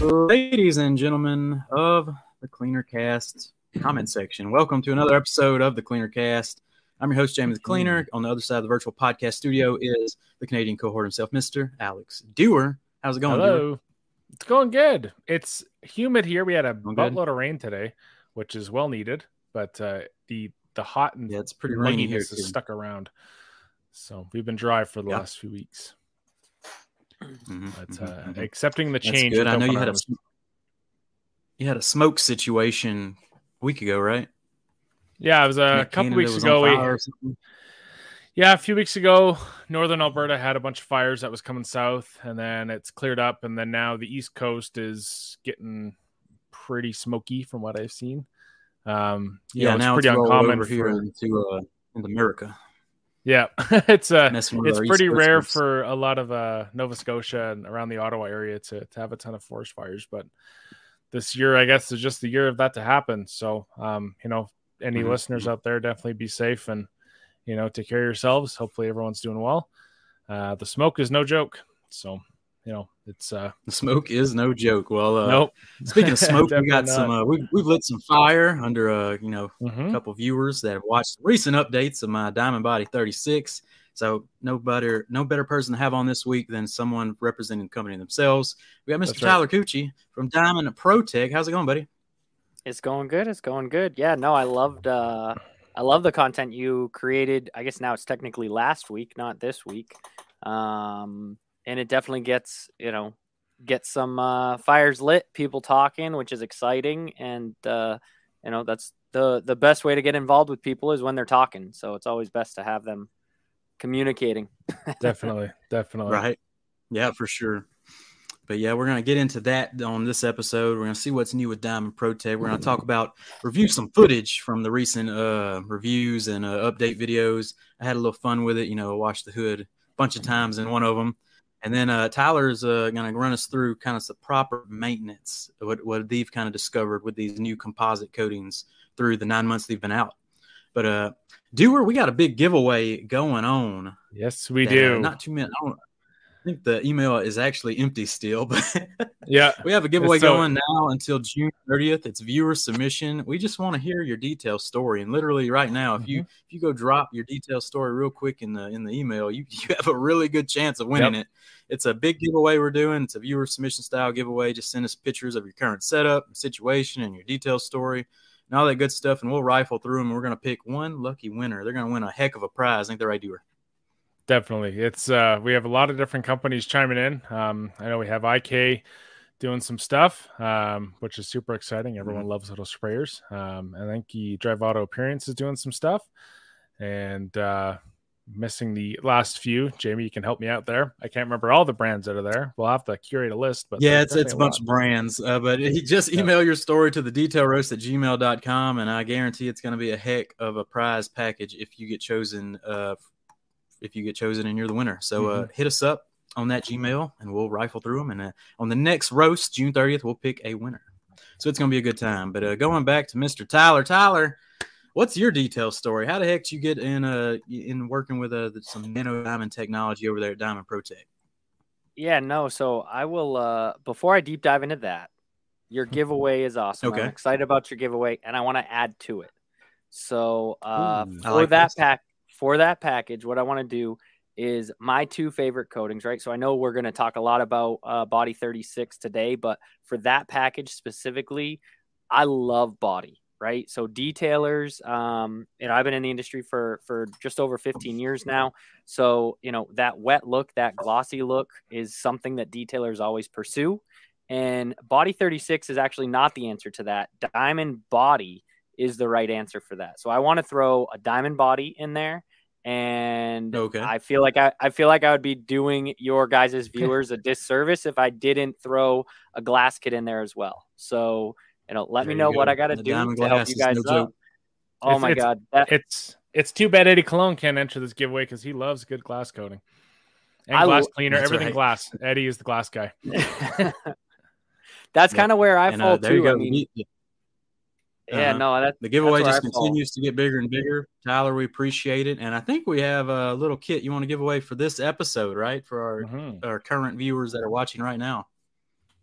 Ladies and gentlemen of the Cleaner Cast comment section, welcome to another episode of the Cleaner Cast. I'm your host, James the Cleaner. On the other side of the virtual podcast studio is the Canadian cohort himself, Mr. Alex Dewar. How's it going? Hello. Dewar? It's going good. It's humid here. We had a Going buttload of rain today, which is well needed, but uh, the the hot and Yeah, it's pretty rainy here. mugginess stuck around. So we've been dry for the Yeah. last few weeks. Mhm, But mhm, uh, mhm. accepting the That's change. good. I know you had a you had a smoke situation a week ago, right? yeah, it was a couple weeks ago. We, fire or something. yeah, a few weeks ago, northern Alberta had a bunch of fires that was coming south, and then it's cleared up, and then now the east coast is getting pretty smoky from what I've seen. Um, Yeah, know, now it's pretty it's uncommon over here for into uh, into America. Yeah, it's uh it's pretty rare for a lot of uh Nova Scotia and around the Ottawa area to to have a ton of forest fires, but this year I guess is just the year of that to happen. So um, you know, any Mhm, listeners out there definitely be safe and you know, take care of yourselves. Hopefully everyone's doing well. Uh the smoke is no joke. So, you know, it's uh The smoke is no joke. Well, uh, nope. Speaking of smoke, we Definitely got not. some. Uh, we've we've lit some fire under uh, you know a Mhm. couple viewers that have watched recent updates of my Diamond Body 36. So no better no better person to have on this week than someone representing the company themselves. We got Mr. That's right. Tyler Cucchi from Diamond Pro Tech. How's it going, buddy? It's going good. It's going good. Yeah, no, I loved uh I love the content you created. I guess now it's technically last week, not this week. Um and it definitely gets, you know, gets some uh fires lit, people talking, which is exciting and uh you know, that's the the best way to get involved with people is when they're talking. So it's always best to have them communicating. definitely, definitely. Right. Yeah, for sure. But yeah, we're gonna get into that on this episode. We're gonna see what's new with Diamond Pro Tech. We're gonna talk about review some footage from the recent uh, reviews and uh, update videos. I had a little fun with it. You know, I watched the hood a bunch of times in one of them. And then uh, Tyler's uh, gonna run us through kind of the proper maintenance, what what they've kind of discovered with these new composite coatings through the nine months they've been out. But uh, Dewar, we got a big giveaway going on. Yes, we that, uh, do. not too many. I, don't, I think the email is actually empty still, but yeah. we have a giveaway So- going now until June 30th. It's viewer submission. We just want to hear your detailed story, and literally right now, if Mm-hmm. you if you go drop your detailed story real quick in the in the email, you you have a really good chance of winning it. It's a big giveaway we're doing. It's a viewer submission style giveaway. Just send us pictures of your current setup, situation, and your detailed story. And all that good stuff, and we'll rifle through them. And we're gonna pick one lucky winner. They're gonna win a heck of a prize. I think they're right, Dewar. Definitely. It's uh we have a lot of different companies chiming in. Um I know we have IK doing some stuff, um, which is super exciting. Everyone loves little sprayers. Um I think the Drive Auto Appearance is doing some stuff. And uh missing the last few. Jamie, you can help me out there. I can't remember all the brands that are there. We'll have to curate a list, but yeah, it's it's a bunch of brands. Uh, but he just Yeah. email your story to the detail roast at gmail.com and I guarantee it's gonna be a heck of a prize package if you get chosen uh if you get chosen and you're the winner. So uh Mm-hmm. hit us up on that Gmail and we'll rifle through them and uh, on the next roast, June 30th, we'll pick a winner. So it's gonna be a good time. But uh going back to Mr. Tyler, Tyler, what's your detail story? How the heck did you get in uh in working with uh some nano diamond technology over there at Diamond Pro Tech? Yeah, no. So I will uh before I deep dive into that, your giveaway is awesome. Okay. I'm excited about your giveaway and I want to add to it. So uh Ooh, I for like that this. pack for that package, what I want to do is my two favorite coatings, right? So I know we're going to talk a lot about uh, Body 36 today, but for that package specifically, I love Body, right? So detailers, um, know, I've been in the industry for for just over 15 years now. So, you know, that wet look, that glossy look is something that detailers always pursue. And Body 36 is actually not the answer to that. Diamond Body is the right answer for that. So I want to throw a diamond body in there. And Okay. I feel like I, I feel like I would be doing your guys' viewers a disservice if I didn't throw a glass kit in there as well. So, you know, let There me you know what. I got to do to help you guys no out. joke. Oh It's- my it's- God. That, It's it's too bad Eddie Cologne can't enter this giveaway because he loves good glass coating and I glass lo- cleaner, everything right. glass. Eddie is the glass guy. that's Yeah. kind of where I and fall uh, there you too. I mean, The- yeah, uh-huh. no, that, The giveaway That's just where I continues to get bigger and bigger. Tyler, we appreciate it. And I think we have a little kit you want to give away for this episode, right? For our, Mhm. our current viewers that are watching right now.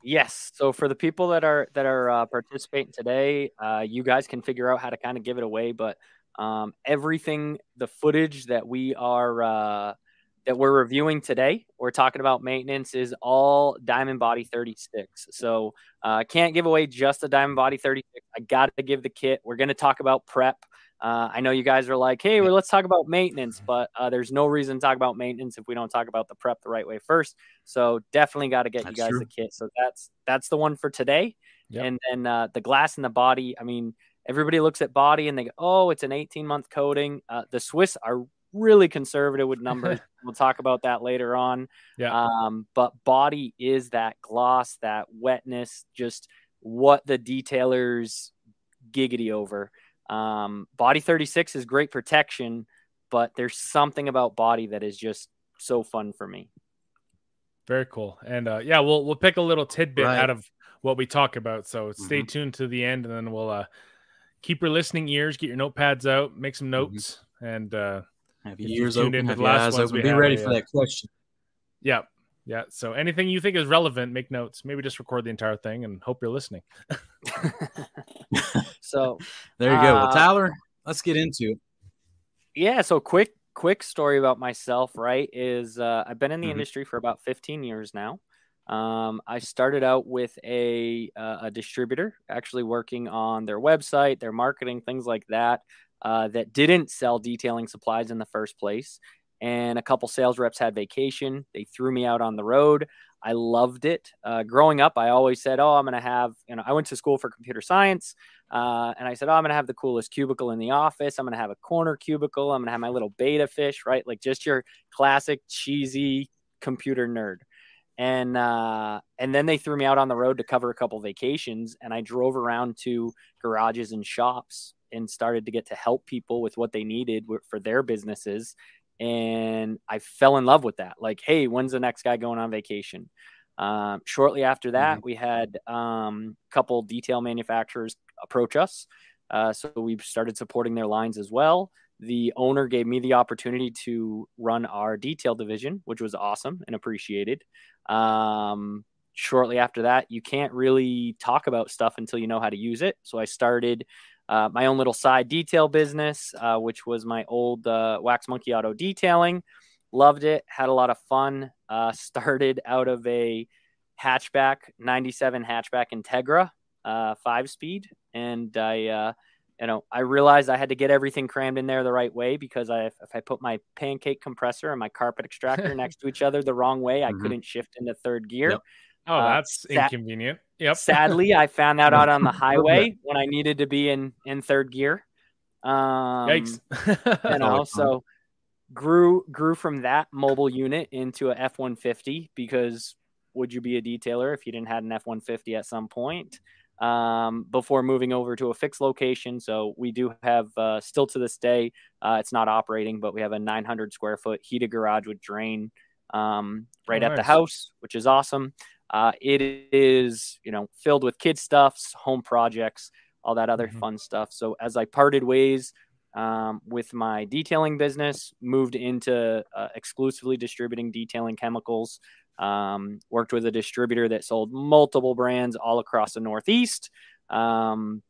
Yes. So for the people that are that are uh, participating today, uh, you guys can figure out how to kind of give it away. But um, everything, the footage that we are uh, that we're reviewing today, we're talking about maintenance, is all Diamond Body 36. So I uh, can't give away just a Diamond Body 36. I got to give the kit. We're going to talk about prep. Uh, I know you guys are like, hey, well, let's talk about maintenance, but uh, there's no reason to talk about maintenance if we don't talk about the prep the right way first. So definitely got to get that's you guys true. the kit. So that's that's the one for today. Yep. And then uh, the glass and the body. I mean, everybody looks at body and they go, oh, it's an 18 month coating. Uh, the Swiss are really conservative with numbers. we'll talk about that later on. Yeah. Um, but body is that gloss, that wetness, just what the detailers giggity over. Um, body 36 is great protection, but there's something about body that is just so fun for me. Very cool. And uh, yeah, we'll we'll pick a little tidbit right. out of what we talk about. So stay mm-hmm. tuned to the end, and then we'll uh, keep your listening ears, get your notepads out, make some mm-hmm. notes, mm-hmm. and uh, have your ears open, have your eyes open. Be ready for that question. Yeah, yeah. So anything you think is relevant, make notes. Maybe just record the entire thing and hope you're listening. so there you go. Well, uh, Tyler, let's get into it. Yeah. So quick, quick story about myself. Right, is uh, I've been in the mm-hmm. industry for about 15 years now. Um, I started out with a uh, a distributor, actually working on their website, their marketing, things like that. Uh, that didn't sell detailing supplies in the first place and a couple sales reps had vacation. They threw me out on the road. I loved it. Uh, growing up, I always said, "Oh, I'm going to have," you know, I went to school for computer science, uh, and I said, "Oh, I'm going to have the coolest cubicle in the office. I'm going to have a corner cubicle. I'm going to have my little beta fish, right? Like just your classic cheesy computer nerd." And uh, and then they threw me out on the road to cover a couple vacations, and I drove around to garages and shops and started to get to help people with what they needed for their businesses and I fell in love with that. Like, hey, when's the next guy going on vacation? Um, shortly after that, mm-hmm. we had um, a couple detail manufacturers approach us. Uh, so we started supporting their lines as well. The owner gave me the opportunity to run our detail division, which was awesome and appreciated. Um, shortly after that, you can't really talk about stuff until you know how to use it. So I started uh, my own little side detail business, uh, which was my old uh, Wax Monkey Auto Detailing. Loved it, had a lot of fun. Uh, started out of a hatchback, 97 hatchback Integra, uh, five speed. And I, uh, you know, I realized I had to get everything crammed in there the right way because I, if I put my pancake compressor and my carpet extractor next to each other the wrong way, I mm-hmm. couldn't shift into third gear. Oh, that's inconvenient. Yep. Sadly, I found that out on the highway when I needed to be in in third gear. Um, Yikes! and also grew grew from that mobile unit into a F one fifty because would you be a detailer if you didn't have an F one fifty at some point? Um, before moving over to a fixed location. So we do have uh, still to this day, uh, it's not operating, but we have a 900 square foot heated garage with drain um, right oh, at nice. the house, which is awesome. Uh, it is, you know, filled with kid stuffs, home projects, all that other mm-hmm. fun stuff. So as I parted ways um, with my detailing business, moved into uh, exclusively distributing detailing chemicals. Um, worked with a distributor that sold multiple brands all across the Northeast. Um,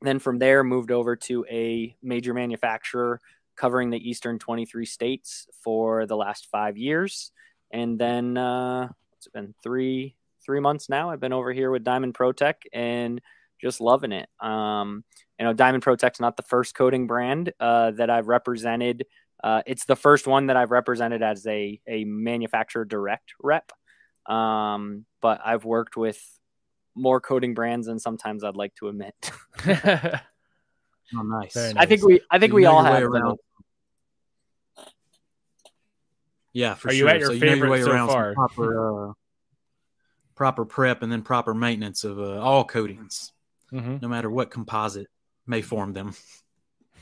then from there, moved over to a major manufacturer covering the Eastern 23 states for the last five years. And then uh, it's been three three months now. I've been over here with Diamond Pro Tech and just loving it. Um, you know, Diamond Pro Tech's not the first coating brand uh, that I've represented. Uh, it's the first one that I've represented as a a manufacturer direct rep. Um, but I've worked with more coating brands than sometimes I'd like to admit. oh, nice. nice. I think we I think you we all have around. Yeah, for Are sure. you at your so favorite you so far? Proper, uh, proper prep and then proper maintenance of uh, all coatings, mm-hmm. no matter what composite may form them.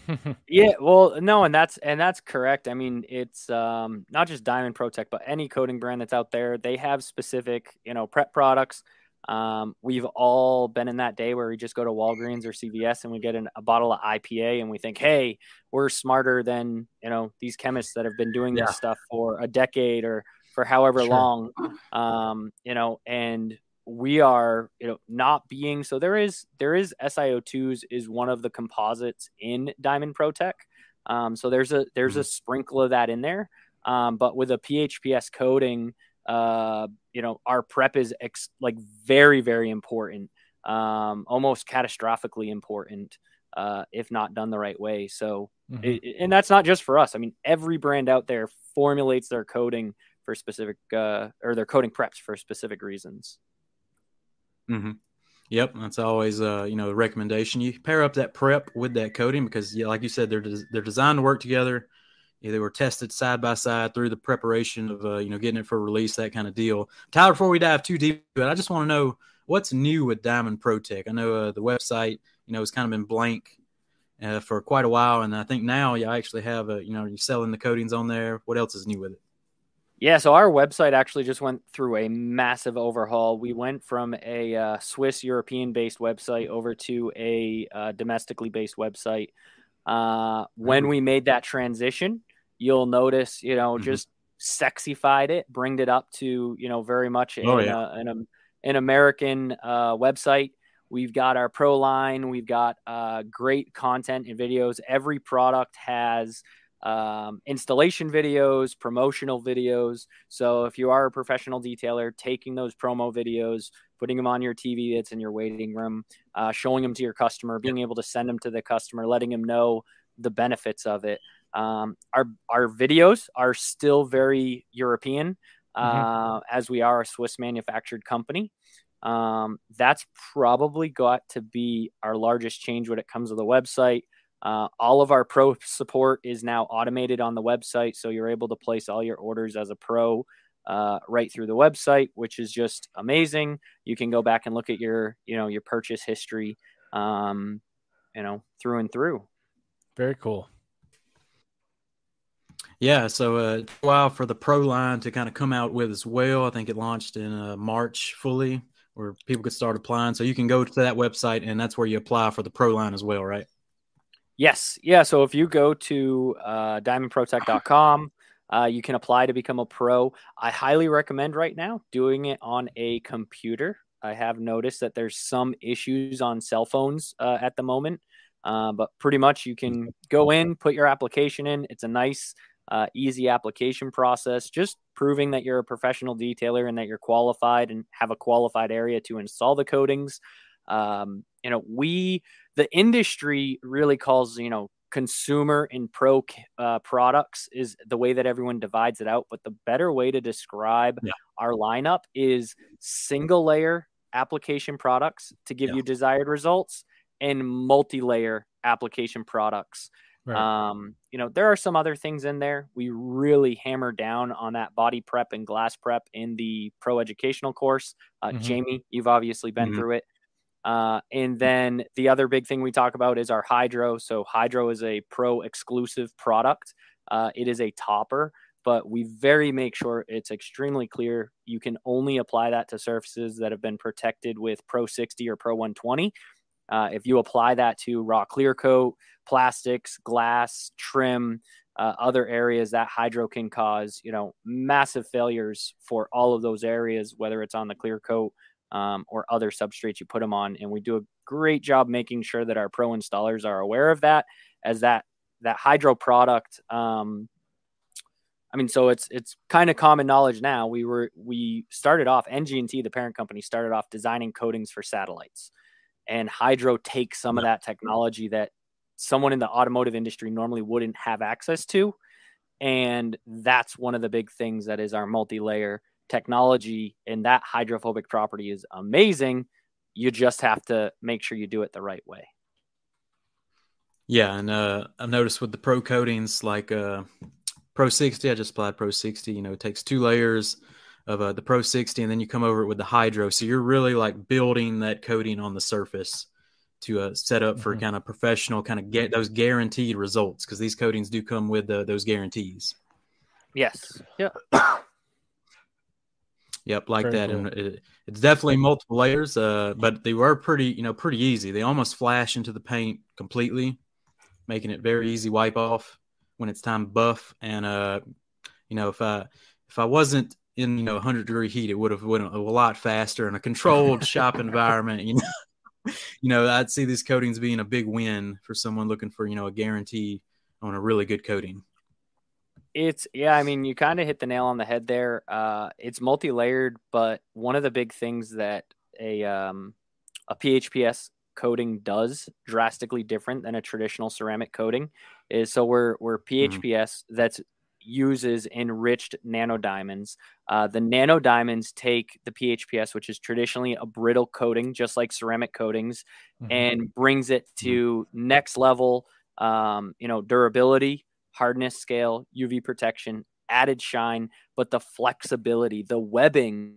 yeah, well, no, and that's and that's correct. I mean, it's um, not just Diamond Pro Tech, but any coating brand that's out there. They have specific, you know, prep products um, we've all been in that day where we just go to Walgreens or CVS and we get an, a bottle of IPA and we think, hey, we're smarter than you know these chemists that have been doing yeah. this stuff for a decade or for however sure. long. Um, you know, and we are you know not being so there is there is SiO2s is one of the composites in Diamond Pro Tech. Um, so there's a there's a mm-hmm. sprinkle of that in there. Um, but with a PHPS coating, uh, you know, our prep is ex- like very very important, um, almost catastrophically important uh, if not done the right way. So, mm-hmm. it, and that's not just for us. I mean, every brand out there formulates their coating for specific uh, or their coating preps for specific reasons. Mm-hmm. Yep, that's always uh, you know the recommendation. You pair up that prep with that coating because yeah, like you said, they're des- they're designed to work together. Yeah, they were tested side by side through the preparation of uh, you know getting it for release, that kind of deal. Tyler, before we dive too deep, but I just want to know what's new with Diamond Pro Tech. I know uh, the website you know, has kind of been blank uh, for quite a while. And I think now you actually have a, you know, you're selling the coatings on there. What else is new with it? Yeah, so our website actually just went through a massive overhaul. We went from a uh, Swiss European based website over to a uh, domestically based website. Uh, when we made that transition, you'll notice, you know, mm-hmm. just sexified it, bringed it up to, you know, very much oh, in, yeah. an, an American uh, website. We've got our pro line. We've got uh, great content and videos. Every product has um, installation videos, promotional videos. So if you are a professional detailer, taking those promo videos, putting them on your TV that's in your waiting room, uh, showing them to your customer, being able to send them to the customer, letting them know the benefits of it. Um, our our videos are still very European, mm-hmm. uh, as we are a Swiss manufactured company. Um, that's probably got to be our largest change when it comes to the website. Uh, all of our pro support is now automated on the website, so you're able to place all your orders as a pro uh, right through the website, which is just amazing. You can go back and look at your, you know, your purchase history, um, you know, through and through. Very cool. Yeah, so uh, a while for the pro line to kind of come out with as well. I think it launched in uh, March fully where people could start applying. So you can go to that website and that's where you apply for the pro line as well, right? Yes. Yeah. So if you go to uh, diamondprotech.com, uh, you can apply to become a pro. I highly recommend right now doing it on a computer. I have noticed that there's some issues on cell phones uh, at the moment, uh, but pretty much you can go in, put your application in. It's a nice uh, easy application process, just proving that you're a professional detailer and that you're qualified and have a qualified area to install the coatings. Um, you know, we, the industry really calls, you know, consumer and pro uh, products is the way that everyone divides it out. But the better way to describe yeah. our lineup is single layer application products to give yeah. you desired results and multi layer application products Right. Um, you know, there are some other things in there. We really hammer down on that body prep and glass prep in the pro educational course. Uh, mm-hmm. Jamie, you've obviously been mm-hmm. through it. Uh, and then the other big thing we talk about is our Hydro. So Hydro is a pro exclusive product. Uh, it is a topper, but we very make sure it's extremely clear. You can only apply that to surfaces that have been protected with Pro 60 or Pro 120. Uh, if you apply that to raw clear coat, plastics, glass, trim, uh, other areas, that hydro can cause you know massive failures for all of those areas, whether it's on the clear coat um, or other substrates you put them on. And we do a great job making sure that our pro installers are aware of that, as that that hydro product. Um, I mean, so it's it's kind of common knowledge now. We were we started off NG&T, the parent company, started off designing coatings for satellites and Hydro takes some of that technology that someone in the automotive industry normally wouldn't have access to. And that's one of the big things that is our multi-layer technology. And that hydrophobic property is amazing. You just have to make sure you do it the right way. Yeah, and uh, I've noticed with the pro coatings, like uh, Pro 60, I just applied Pro 60. You know, it takes two layers of uh, the Pro 60, and then you come over it with the Hydro. So you're really like building that coating on the surface to uh, set up for mm-hmm. kind of professional, kind of get those guaranteed results because these coatings do come with uh, those guarantees. Yes. Yeah. Yep, like Very that, cool. and it, it's definitely multiple layers. Uh, but they were pretty, you know, pretty easy. They almost flash into the paint completely, making it very easy wipe off when it's time to buff. And uh, you know, if I if I wasn't in you know 100 degree heat, it would have went a lot faster in a controlled shop environment. You know, you know, I'd see these coatings being a big win for someone looking for you know a guarantee on a really good coating. It's yeah, I mean, you kind of hit the nail on the head there. Uh, it's multi-layered, but one of the big things that a um, a PHPS coating does drastically different than a traditional ceramic coating is so we're we're PHPS mm-hmm. that's uses enriched nano diamonds. Uh, the nano diamonds take the PHPS, which is traditionally a brittle coating, just like ceramic coatings, mm-hmm. and brings it mm-hmm. to next level. Um, you know, durability, hardness scale, UV protection, added shine, but the flexibility, the webbing,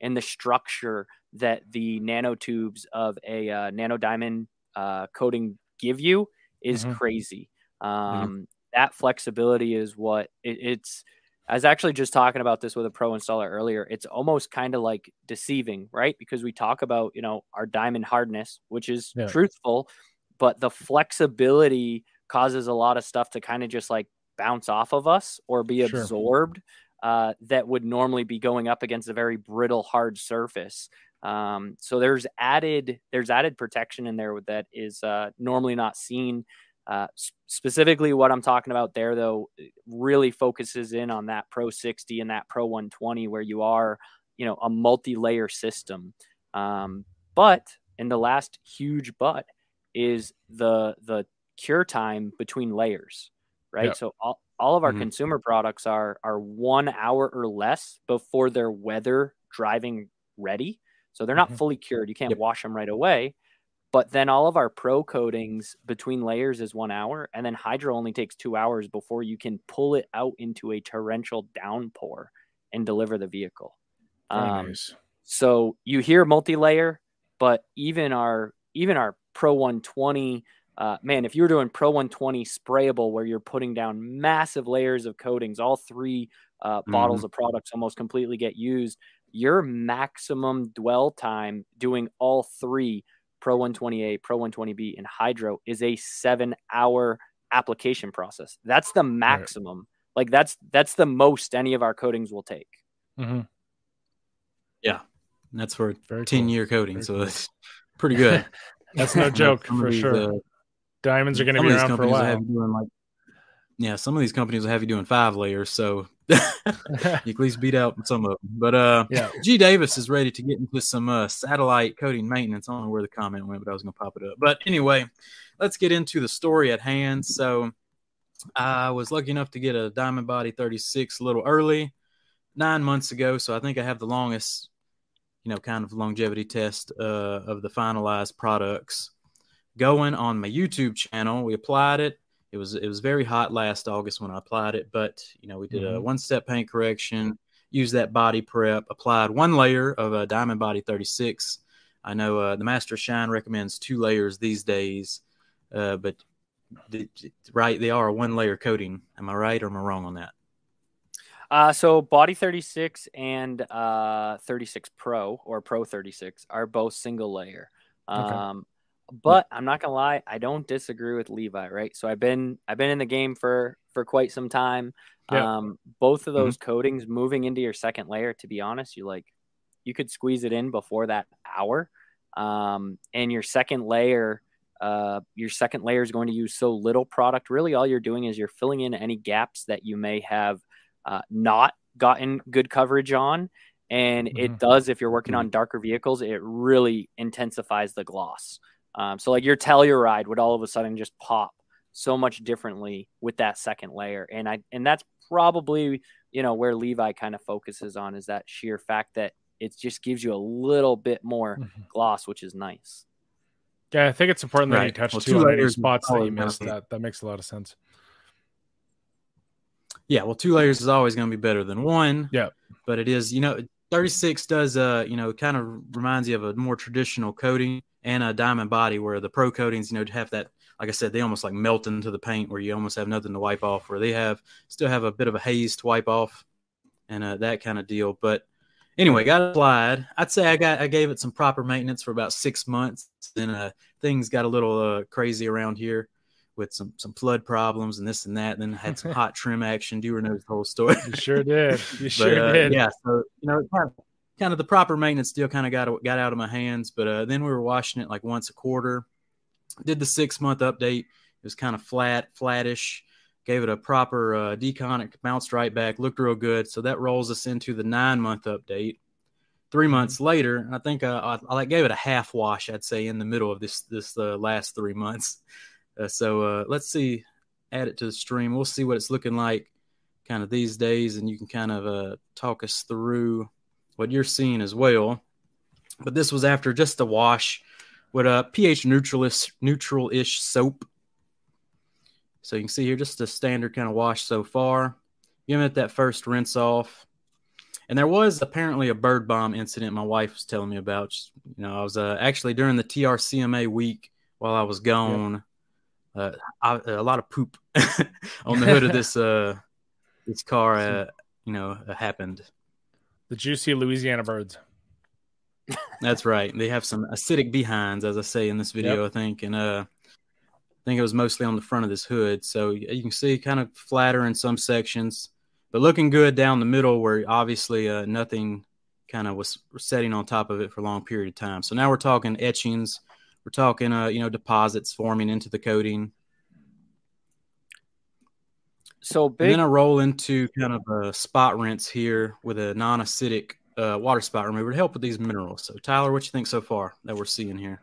and the structure that the nanotubes of a uh, nano diamond uh, coating give you is mm-hmm. crazy. Mm-hmm. Um, mm-hmm. That flexibility is what it, it's. I was actually just talking about this with a pro installer earlier. It's almost kind of like deceiving, right? Because we talk about, you know, our diamond hardness, which is yeah. truthful, but the flexibility causes a lot of stuff to kind of just like bounce off of us or be sure. absorbed uh, that would normally be going up against a very brittle hard surface um, so there's added there's added protection in there that is uh, normally not seen uh, specifically what i'm talking about there though really focuses in on that pro 60 and that pro 120 where you are you know a multi-layer system um, but in the last huge but is the the cure time between layers, right? Yep. So all, all of our mm-hmm. consumer products are are one hour or less before they're weather driving ready. So they're not mm-hmm. fully cured. You can't yep. wash them right away. But then all of our pro coatings between layers is one hour, and then hydro only takes two hours before you can pull it out into a torrential downpour and deliver the vehicle. Um, nice. So you hear multi-layer, but even our even our Pro 120 uh, man, if you're doing Pro 120 sprayable where you're putting down massive layers of coatings, all three uh, mm-hmm. bottles of products almost completely get used. Your maximum dwell time doing all three Pro 120A, Pro 120B, and Hydro is a seven hour application process. That's the maximum. Right. Like that's that's the most any of our coatings will take. Mm-hmm. Yeah, and that's for Very 10 cool. year coating, Very so cool. pretty good. that's no joke for sure. Uh, Diamonds are going to be around for a while. Like, yeah, some of these companies will have you doing five layers, so you at least beat out some of them. But uh, yeah, G Davis is ready to get into some uh, satellite coating maintenance. I don't know where the comment went, but I was going to pop it up. But anyway, let's get into the story at hand. So I was lucky enough to get a Diamond Body 36 a little early, nine months ago. So I think I have the longest, you know, kind of longevity test uh, of the finalized products going on my YouTube channel. We applied it. It was it was very hot last August when I applied it, but you know we did mm-hmm. a one step paint correction, used that body prep, applied one layer of a Diamond Body 36. I know uh, the Master Shine recommends two layers these days, uh, but the, right they are a one layer coating. Am I right or am I wrong on that? Uh, so Body 36 and uh, 36 Pro or Pro 36 are both single layer. Okay. But I'm not gonna lie, I don't disagree with Levi, right? So I've been I've been in the game for for quite some time. Yeah. Um, both of those mm-hmm. coatings moving into your second layer, to be honest, you like you could squeeze it in before that hour. Um, and your second layer, uh, your second layer is going to use so little product. Really, all you're doing is you're filling in any gaps that you may have uh, not gotten good coverage on. And mm-hmm. it does, if you're working mm-hmm. on darker vehicles, it really intensifies the gloss. Um, so like your Telluride would all of a sudden just pop so much differently with that second layer, and I and that's probably you know where Levi kind of focuses on is that sheer fact that it just gives you a little bit more mm-hmm. gloss, which is nice. Yeah, I think it's important right. that you touch well, two layers spots that you missed. That that makes a lot of sense. Yeah, well, two layers is always going to be better than one. Yeah, but it is, you know, 36 does, uh, you know, kind of reminds you of a more traditional coating and a diamond body where the pro coatings, you know, have that, like I said, they almost like melt into the paint where you almost have nothing to wipe off, where they have still have a bit of a haze to wipe off and uh, that kind of deal. But anyway, got applied. I'd say I got I gave it some proper maintenance for about six months. Then uh, things got a little uh, crazy around here with some some flood problems and this and that. And then had some hot trim action. Dewar knows the whole story. You sure did. You sure but, uh, did. Yeah. So you know, it kind of, kind of the proper maintenance still kind of got got out of my hands. But uh, then we were washing it like once a quarter. Did the six month update. It was kind of flat, flattish. Gave it a proper uh, decon. It bounced right back. Looked real good. So that rolls us into the nine month update. Three months later, I think uh, I, I gave it a half wash. I'd say in the middle of this this uh, last three months. Uh, so uh, let's see, add it to the stream. We'll see what it's looking like kind of these days, and you can kind of uh, talk us through what you're seeing as well. But this was after just a wash with a pH neutral-ish, neutral-ish soap. So you can see here just a standard kind of wash so far. Giving it that first rinse off. And there was apparently a bird bomb incident my wife was telling me about. You know, I was uh, actually during the TRCMA week while I was gone. Yeah. Uh, I, a lot of poop on the hood of this uh, this car, uh, you know, happened. The juicy Louisiana birds. That's right. They have some acidic behinds, as I say in this video, yep. I think, and uh, I think it was mostly on the front of this hood. So you can see kind of flatter in some sections, but looking good down the middle, where obviously uh, nothing kind of was setting on top of it for a long period of time. So now we're talking etchings we're talking, uh, you know, deposits forming into the coating. So big. And then I roll into kind of a spot rinse here with a non-acidic uh, water spot remover to help with these minerals. So Tyler, what you think so far that we're seeing here?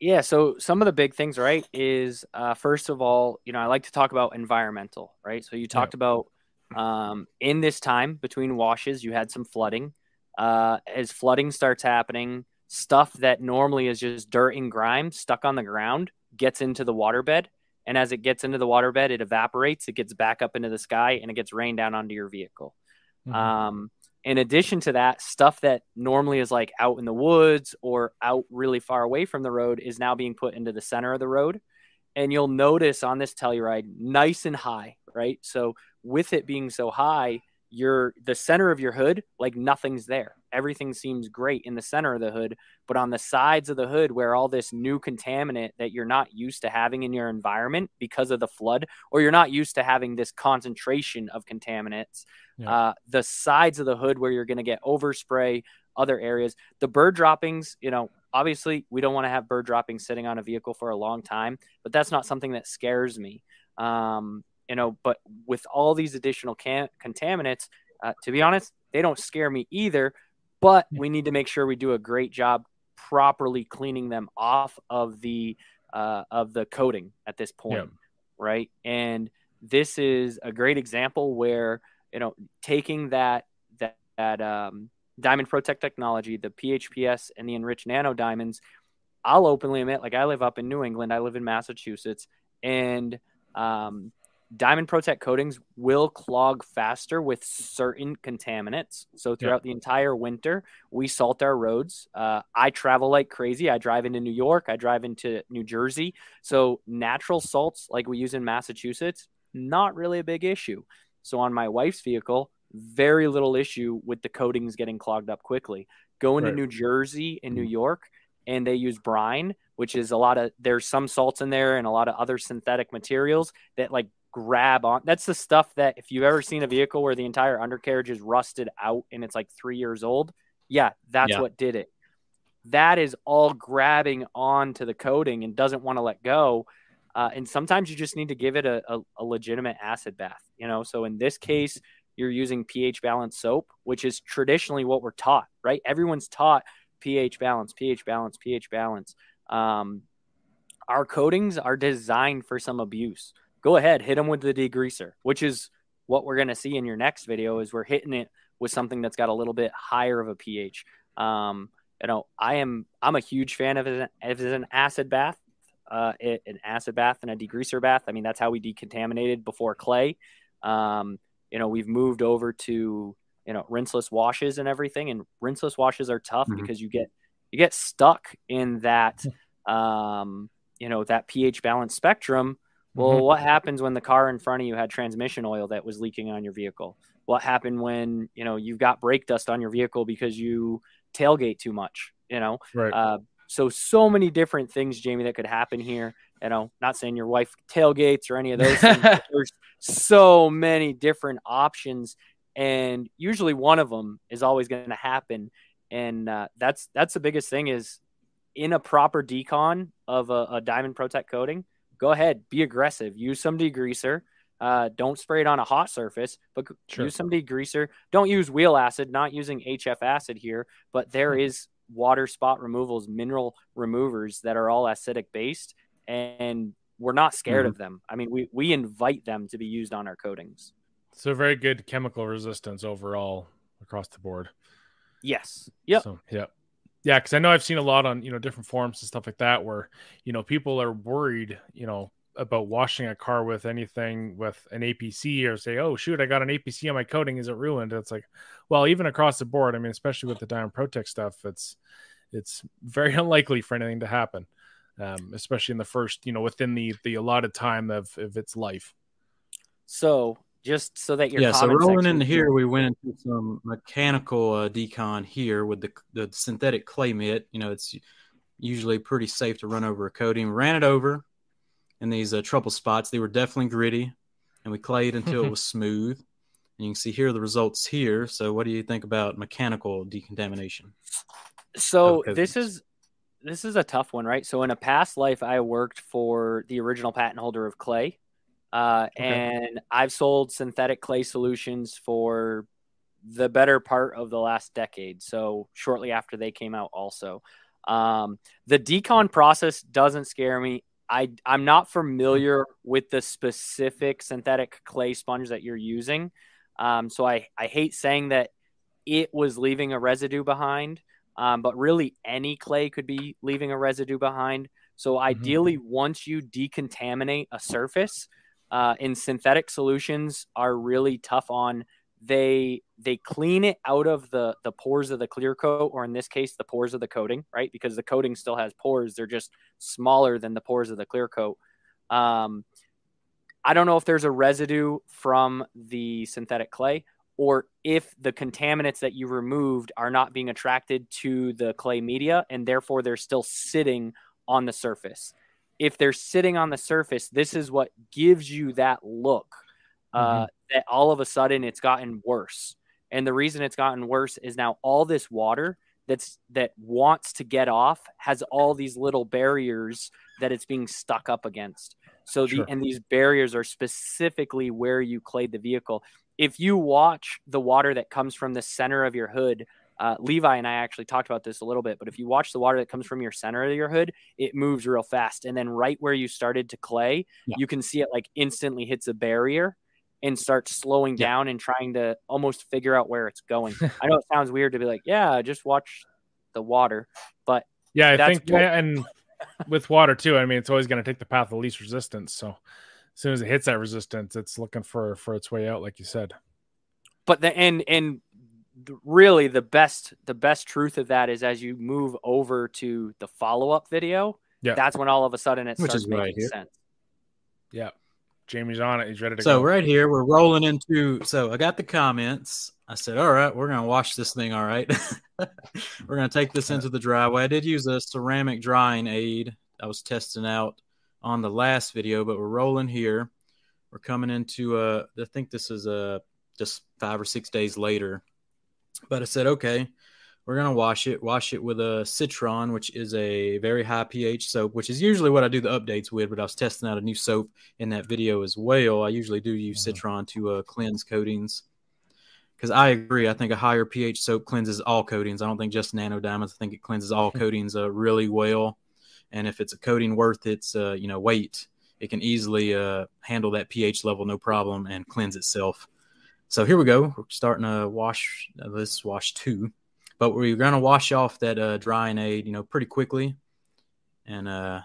Yeah, so some of the big things, right, is uh, first of all, you know, I like to talk about environmental, right? So you talked yeah. about um, in this time between washes, you had some flooding. Uh, as flooding starts happening, stuff that normally is just dirt and grime stuck on the ground gets into the waterbed. And as it gets into the waterbed, it evaporates, it gets back up into the sky, and it gets rained down onto your vehicle. Mm-hmm. Um, in addition to that, stuff that normally is like out in the woods or out really far away from the road is now being put into the center of the road. And you'll notice on this Telluride, nice and high, right? So with it being so high, your the center of your hood like nothing's there everything seems great in the center of the hood but on the sides of the hood where all this new contaminant that you're not used to having in your environment because of the flood or you're not used to having this concentration of contaminants yeah. uh, the sides of the hood where you're going to get overspray other areas the bird droppings you know obviously we don't want to have bird droppings sitting on a vehicle for a long time but that's not something that scares me um, you know, but with all these additional can- contaminants, uh, to be honest, they don't scare me either. But we need to make sure we do a great job properly cleaning them off of the uh, of the coating at this point, yeah. right? And this is a great example where you know taking that that that um, Diamond Pro Tech technology, the PHPS and the enriched nano diamonds. I'll openly admit, like I live up in New England, I live in Massachusetts, and um, Diamond Pro Tech coatings will clog faster with certain contaminants. So throughout the entire winter, we salt our roads. Uh, I travel like crazy. I drive into New York. I drive into New Jersey. So natural salts like we use in Massachusetts, not really a big issue. So on my wife's vehicle, very little issue with the coatings getting clogged up quickly. Go into right. New Jersey and New mm-hmm. York, and they use brine, which is a lot of there's some salts in there and a lot of other synthetic materials that like grab on. That's the stuff that if you've ever seen a vehicle where the entire undercarriage is rusted out and it's like three years old, yeah, that's yeah. what did it. That is all grabbing onto the coating and doesn't want to let go. Uh, and sometimes you just need to give it a, a, a legitimate acid bath, you know. So in this case, you're using pH balance soap, which is traditionally what we're taught, right? Everyone's taught pH balance, pH balance, pH balance. Um, our coatings are designed for some abuse go ahead, hit them with the degreaser, which is what we're going to see in your next video is we're hitting it with something that's got a little bit higher of a pH. Um, you know, I am, I'm a huge fan of as an acid bath, uh, it, an acid bath and a degreaser bath. I mean, that's how we decontaminated before clay. Um, you know, we've moved over to, you know, rinseless washes and everything. And rinseless washes are tough mm-hmm. because you get, you get stuck in that, um, you know, that pH balance spectrum well, mm-hmm. what happens when the car in front of you had transmission oil that was leaking on your vehicle? What happened when you know you've got brake dust on your vehicle because you tailgate too much? You know, right? Uh, so so many different things, Jamie, that could happen here. You know, not saying your wife tailgates or any of those things. there's so many different options, and usually one of them is always going to happen. And uh, that's that's the biggest thing is in a proper decon of a, a Diamond Pro Tech coating. Go ahead, be aggressive. Use some degreaser. Uh, don't spray it on a hot surface, but sure. use some degreaser. Don't use wheel acid. Not using HF acid here, but there mm-hmm. is water spot removals, mineral removers that are all acidic based, and we're not scared mm-hmm. of them. I mean, we we invite them to be used on our coatings. So very good chemical resistance overall across the board. Yes. Yep. So, yep. Yeah, because I know I've seen a lot on you know different forums and stuff like that where you know people are worried, you know, about washing a car with anything with an APC or say, oh shoot, I got an APC on my coating, is it ruined? It's like, well, even across the board, I mean, especially with the Diamond Pro Tech stuff, it's it's very unlikely for anything to happen um, especially in the first, you know, within the the allotted time of, of its life. So just so that you're yeah. So rolling in here, we went into some mechanical uh, decon here with the the synthetic clay mitt. You know, it's usually pretty safe to run over a coating. Ran it over in these uh, trouble spots. They were definitely gritty, and we clayed until it was smooth. And you can see here the results here. So, what do you think about mechanical decontamination? So this is this is a tough one, right? So in a past life, I worked for the original patent holder of clay, uh, okay. and I've sold synthetic clay solutions for the better part of the last decade. So shortly after they came out, also, um, the decon process doesn't scare me. I I'm not familiar with the specific synthetic clay sponge that you're using, um, so I I hate saying that it was leaving a residue behind. Um, but really, any clay could be leaving a residue behind. So, mm-hmm. ideally, mm-hmm. once you decontaminate a surface, uh, in synthetic solutions are really tough on. They they clean it out of the the pores of the clear coat or in this case the pores of the coating right? Because the coating still has pores. They're just smaller than the pores of the clear coat. Um, i don't know if there's a residue from the synthetic clay or if the contaminants that you removed are not being attracted to the clay media and therefore they're still sitting on the surface. If they're sitting on the surface, this is what gives you that look uh, mm-hmm. that all of a sudden it's gotten worse. And the reason it's gotten worse is now all this water that's that wants to get off has all these little barriers that it's being stuck up against. So sure. and these barriers are specifically where you clayed the vehicle if you watch the water that comes from the center of your hood, uh, Levi and I actually talked about this a little bit, but if you watch the water that comes from your center of your hood, it moves real fast. And then right where you started to clay, yeah. you can see it like instantly hits a barrier and starts slowing yeah. down and trying to almost figure out where it's going. I know it sounds weird to be like, yeah, just watch the water, but yeah, I think, what- and with water too, I mean, it's always going to take the path of least resistance. So as soon as it hits that resistance, it's looking for for its way out, like you said. But the and and really the best the best truth of that is as you move over to the follow up video, yeah, that's when all of a sudden it Which starts making right sense. Yeah. Jamie's on it. He's ready to so go. right here, we're rolling into. So I got the comments. I said, "All right, we're gonna wash this thing. All right, we're gonna take this into the driveway." I did use a ceramic drying aid. I was testing out on the last video, but we're rolling here. We're coming into uh I think this is uh just five or six days later. But I said, okay, we're gonna wash it, wash it with a citron, which is a very high pH soap, which is usually what I do the updates with, but I was testing out a new soap in that video as well. I usually do use mm-hmm. citron to uh, cleanse coatings. Because I agree, I think a higher pH soap cleanses all coatings. I don't think just nano diamonds. I think it cleanses all coatings uh, really well and if it's a coating worth its uh, you know weight, it can easily uh, handle that pH level no problem and cleanse itself. So here we go. We're starting to wash uh, this wash two, but we're gonna wash off that uh, drying aid, you know, pretty quickly, and uh,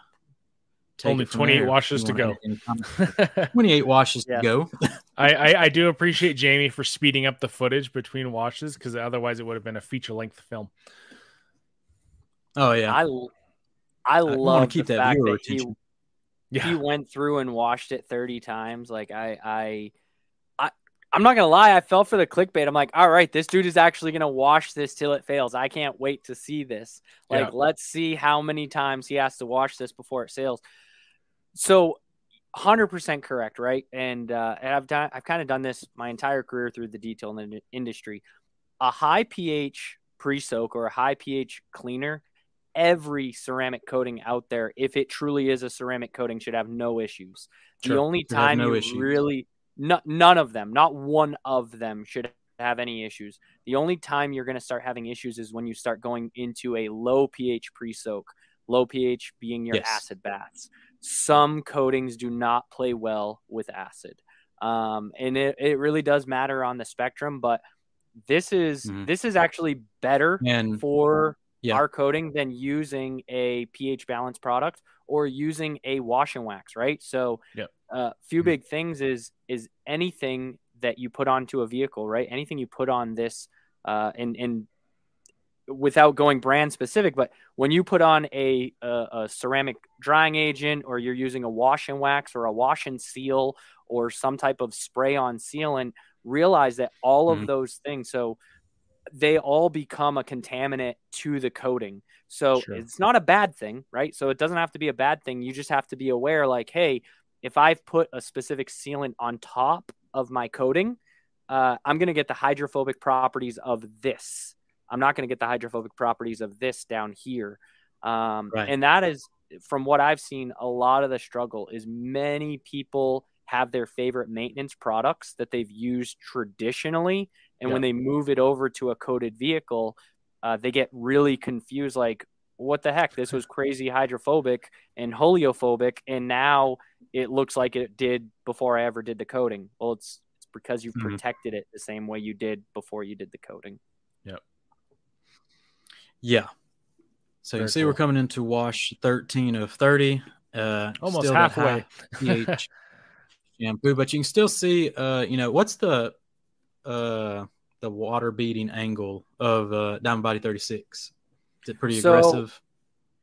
only 28 washes to go. 28 washes yeah. to go. I, I, I do appreciate Jamie for speeding up the footage between washes because otherwise it would have been a feature length film. Oh yeah, I I, I love keep the that fact that he, yeah. he went through and watched it 30 times. Like I, I, I, I'm not gonna lie, I fell for the clickbait. I'm like, all right, this dude is actually gonna wash this till it fails. I can't wait to see this. Like, yeah. let's see how many times he has to wash this before it sails. so 100% correct, right? And, uh, and I've done, I've kind of done this my entire career through the detail in the industry. A high pH pre soak or a high pH cleaner, every ceramic coating out there, if it truly is a ceramic coating, should have no issues. Sure. The only time no you issues. really, no, none of them, not one of them should have any issues. The only time you're going to start having issues is when you start going into a low pH pre soak, low pH being your yes. acid baths some coatings do not play well with acid. Um, and it, it really does matter on the spectrum, but this is mm-hmm. this is actually better and, for yeah. our coating than using a pH balance product or using a wash and wax, right? So a uh, few mm-hmm. big things is is anything that you put onto a vehicle, right? Anything you put on this uh, and and without going brand specific, but when you put on a, a, a, ceramic drying agent or you're using a wash and wax or a wash and seal or some type of spray on sealant, realize that all mm-hmm. of those things, so they all become a contaminant to the coating. So sure. it's not a bad thing, right? So it doesn't have to be a bad thing. You just have to be aware, like, hey, if I've put a specific sealant on top of my coating, uh, I'm going to get the hydrophobic properties of this I'm not going to get the hydrophobic properties of this down here. Um, right. And that is, from what I've seen, a lot of the struggle is many people have their favorite maintenance products that they've used traditionally. And yeah. when they move it over to a coated vehicle, uh, they get really confused like, what the heck? This was crazy hydrophobic and oleophobic. And now it looks like it did before I ever did the coating. Well, it's, it's because you've mm-hmm. protected it the same way you did before you did the coating. Yep. Yeah. So Very you see, cool. we're coming into wash 13 of 30. Uh, Almost halfway. pH shampoo, but you can still see, uh, you know, what's the uh, the water beating angle of uh, Diamond Body 36? Is it pretty so, aggressive?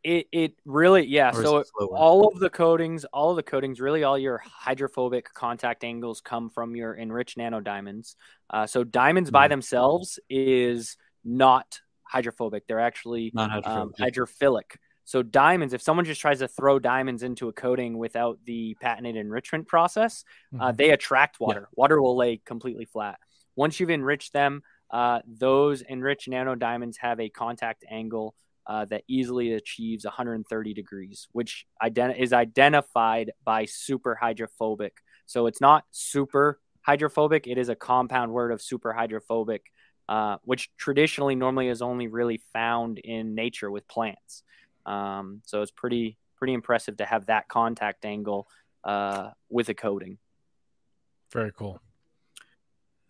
It, it really yeah so all of the coatings all of the coatings really all your hydrophobic contact angles come from your enriched nano diamonds uh, so diamonds mm-hmm. by themselves is not hydrophobic. They're actually um, hydrophilic. So diamonds, if someone just tries to throw diamonds into a coating without the patented enrichment process, uh, mm-hmm. uh, they attract water. Yeah. Water will lay completely flat. Once you've enriched them, uh, those enriched nano diamonds have a contact angle uh, that easily achieves 130 degrees, which ident- is identified by super hydrophobic. So it's not super hydrophobic; it is a compound word of super hydrophobic uh, which traditionally normally is only really found in nature with plants. Um, so it's pretty pretty impressive to have that contact angle uh, with a coating. Very cool.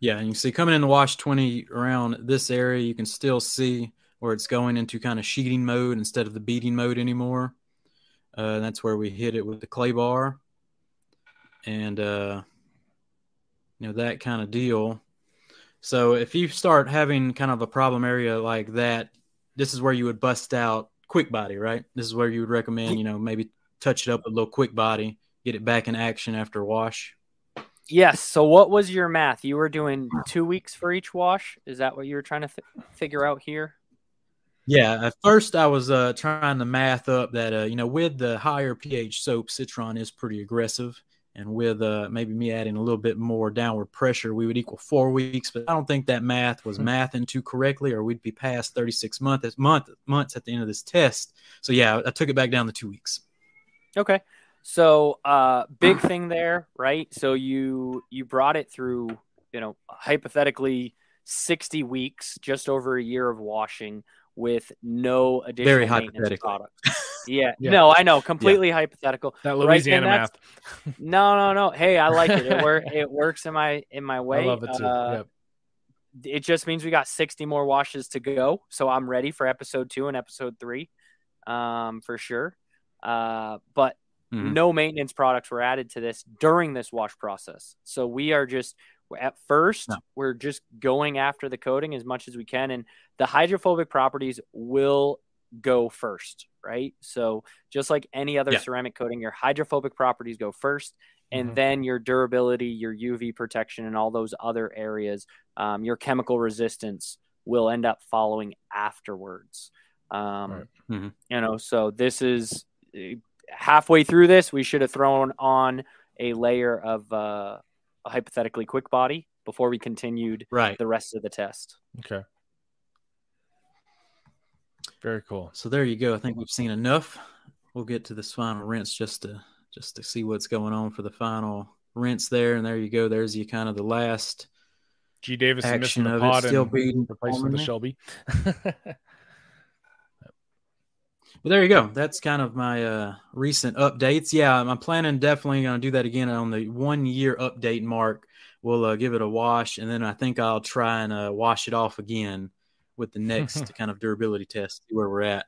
Yeah, and you see coming in the wash 20 around this area, you can still see where it's going into kind of sheeting mode instead of the beating mode anymore. Uh, that's where we hit it with the clay bar. And, uh, you know, that kind of deal. So if you start having kind of a problem area like that, this is where you would bust out quick body, right? This is where you would recommend, you know, maybe touch it up a little quick body, get it back in action after wash. Yes. So what was your math? You were doing two weeks for each wash. Is that what you were trying to f- figure out here? Yeah. At first, I was uh, trying to math up that, uh, you know, with the higher pH soap, Citron is pretty aggressive and with uh, maybe me adding a little bit more downward pressure, we would equal four weeks. But I don't think that math was mm-hmm. mathing too correctly, or we'd be past 36 months month months at the end of this test. So yeah, I took it back down to two weeks. Okay, so uh, big thing there, right? So you you brought it through, you know, hypothetically 60 weeks, just over a year of washing with no additional Very maintenance products. Yeah. yeah. No, I know. Completely yeah. hypothetical. That Louisiana right? math. no, no, no. Hey, I like it. It, work, it works in my in my way. I love it too. Uh, yep. It just means we got 60 more washes to go. So I'm ready for episode two and episode three um, for sure. Uh, but mm-hmm. no maintenance products were added to this during this wash process. So we are just at first no. we're just going after the coating as much as we can and the hydrophobic properties will go first, right? So just like any other yeah. ceramic coating, your hydrophobic properties go first, and mm-hmm. then your durability, your UV protection, and all those other areas, um, your chemical resistance will end up following afterwards. Um, right. mm-hmm. You know, so this is halfway through this, we should have thrown on a layer of uh, a hypothetically quick body before we continued right. the rest of the test. Okay. Very cool. So there you go. I think we've seen enough. We'll get to this final rinse just to just to see what's going on for the final rinse there. And there you go. There's you kind of the last G Davis is missing action the of pod it, still and beating replacing the Shelby. But there you go. That's kind of my uh, recent updates. Yeah, I'm planning definitely going to do that again on the one year update mark. We'll uh, give it a wash, and then I think I'll try and uh, wash it off again with the next kind of durability test, see where we're at.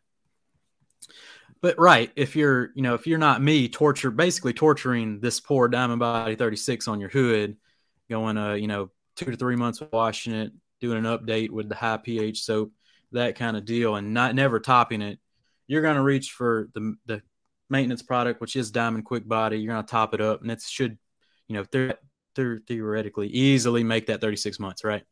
But right, if you're, you know, if you're not me, torture basically torturing this poor Diamond Body 36 on your hood, going, uh, you know, two to three months washing it, doing an update with the high pH soap, that kind of deal, and not never topping it you're going to reach for the the maintenance product, which is Diamond Quick Body. You're going to top it up, and it should, you know, th- th- theoretically easily make that 36 months, right?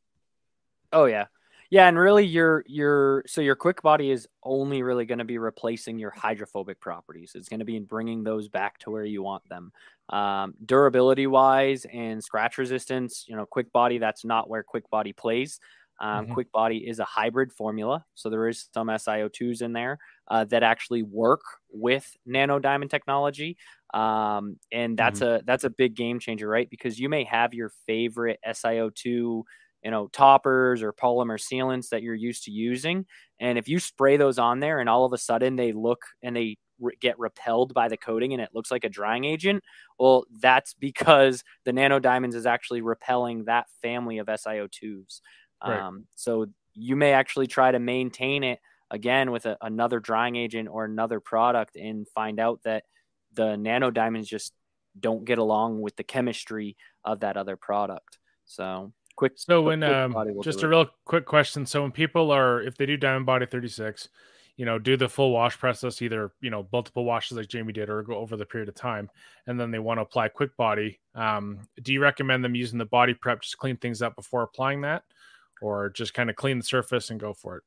Oh yeah. Yeah, and really your your so your quick body is only really going to be replacing your hydrophobic properties. It's going to be in bringing those back to where you want them. Um, durability wise and scratch resistance, you know, quick body that's not where quick body plays. Um, Mhm. Quick body is a hybrid formula, so there is some SiO2s in there uh, that actually work with nano diamond technology, um, and that's a that's a big game changer, right? Because you may have your favorite SiO2 you know toppers or polymer sealants that you're used to using and if you spray those on there and all of a sudden they look and they get repelled by the coating and it looks like a drying agent well that's because the nano diamonds is actually repelling that family of SiO2s Right. um, so you may actually try to maintain it again with a, another drying agent or another product and find out that the nano diamonds just don't get along with the chemistry of that other product so quick So when quick um, just a real quick question. So when people are if they do Diamond Body 36, you know, do the full wash process, either you know multiple washes like Jamie did, or go over the period of time, and then they want to apply Quick Body. Um, do you recommend them using the body prep just clean things up before applying that, or just kind of clean the surface and go for it?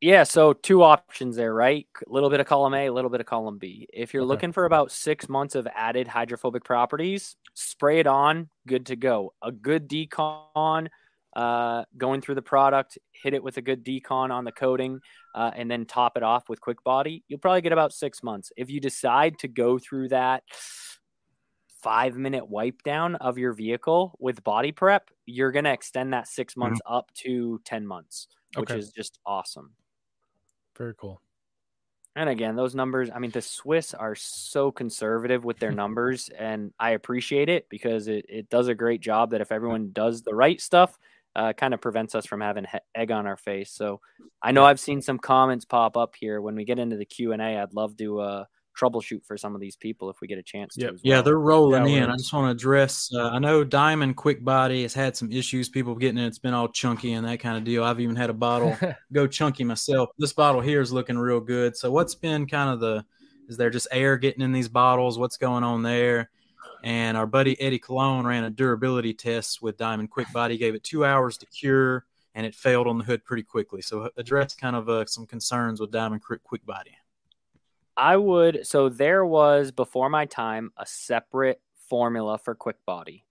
Yeah, so two options there, right? A little bit of column A, a little bit of column B. If you're Okay. looking for about six months of added hydrophobic properties, spray it on, good to go. A good decon, uh, going through the product, hit it with a good decon on the coating, uh, and then top it off with quick body. You'll probably get about six months. If you decide to go through that five minute wipe down of your vehicle with body prep, you're going to extend that 6 months up to 10 months, which Okay. is just awesome. Very cool. And again, those numbers, I mean, the Swiss are so conservative with their numbers, and I appreciate it because it, it does a great job that if everyone does the right stuff, uh, kind of prevents us from having he- egg on our face. So I know I've seen some comments pop up here. When we get into the Q&A, I'd love to uh, troubleshoot for some of these people if we get a chance Yep. to. as Yeah, they're rolling Yeah, in. I just want to address. Uh, I know Diamond Quick Body has had some issues. People getting it. It's been all chunky and that kind of deal. I've even had a bottle go chunky myself. This bottle here is looking real good. So what's been kind of the? Is there just air getting in these bottles? What's going on there? And our buddy Eddie Cologne ran a durability test with Diamond Quick Body. Gave it two hours to cure, and it failed on the hood pretty quickly. So address kind of uh, some concerns with Diamond Quick Quick Body. I would. So there was before my time a separate formula for quick body.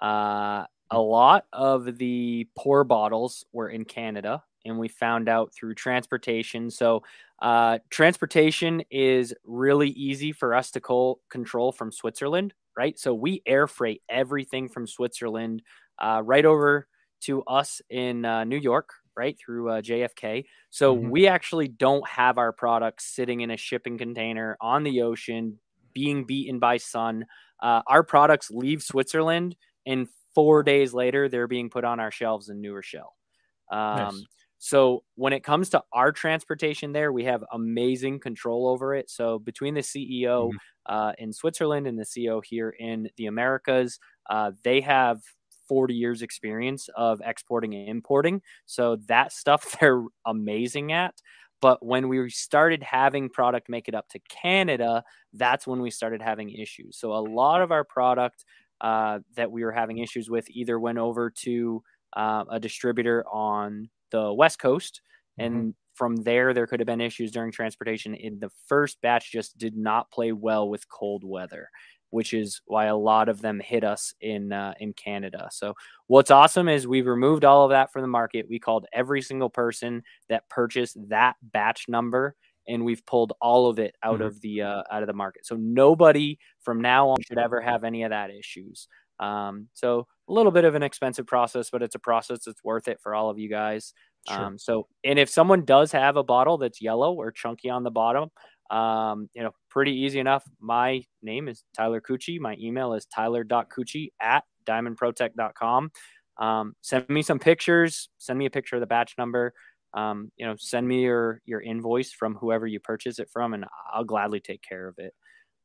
Uh, a lot of the pour bottles were in Canada, and we found out through transportation. So uh, transportation is really easy for us to co- control from Switzerland, right? So we air freight everything from Switzerland uh, right over to us in uh, New York, right through uh, JFK. So Mhm. we actually don't have our products sitting in a shipping container on the ocean, being beaten by sun. Uh, our products leave Switzerland, and four days later, they're being put on our shelves in New Rochelle. Um, Nice. So when it comes to our transportation there, we have amazing control over it. So between the CEO Mhm. uh, in Switzerland and the CEO here in the Americas, uh, they have 40 years experience of exporting and importing. So that stuff they're amazing at. But when we started having product make it up to Canada, that's when we started having issues. So a lot of our product uh, that we were having issues with either went over to uh, a distributor on the West Coast and from there, there could have been issues during transportation. In the first batch, just did not play well with cold weather, which is why a lot of them hit us in uh, in Canada. So what's awesome is we've removed all of that from the market. We called every single person that purchased that batch number and we've pulled all of it out mm-hmm. of the uh, out of the market. So nobody from now on should ever have any of that issues. Um, so a little bit of an expensive process, but it's a process that's worth it for all of you guys. Sure. Um, so, and if someone does have a bottle that's yellow or chunky on the bottom, um, you know, pretty easy enough. My name is Tyler Cucchi. My email is tyler.cucchi at diamondprotech.com. Um, send me some pictures. Send me a picture of the batch number. Um, you know, send me your your invoice from whoever you purchase it from, and I'll gladly take care of it.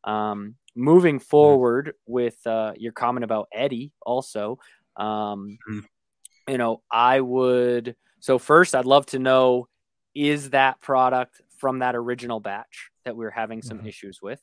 Um, moving forward with uh, your comment about Eddie, also, um, mm-hmm. you know, I would so first, I'd love to know is that product from that original batch that we are having some mm-hmm. issues with?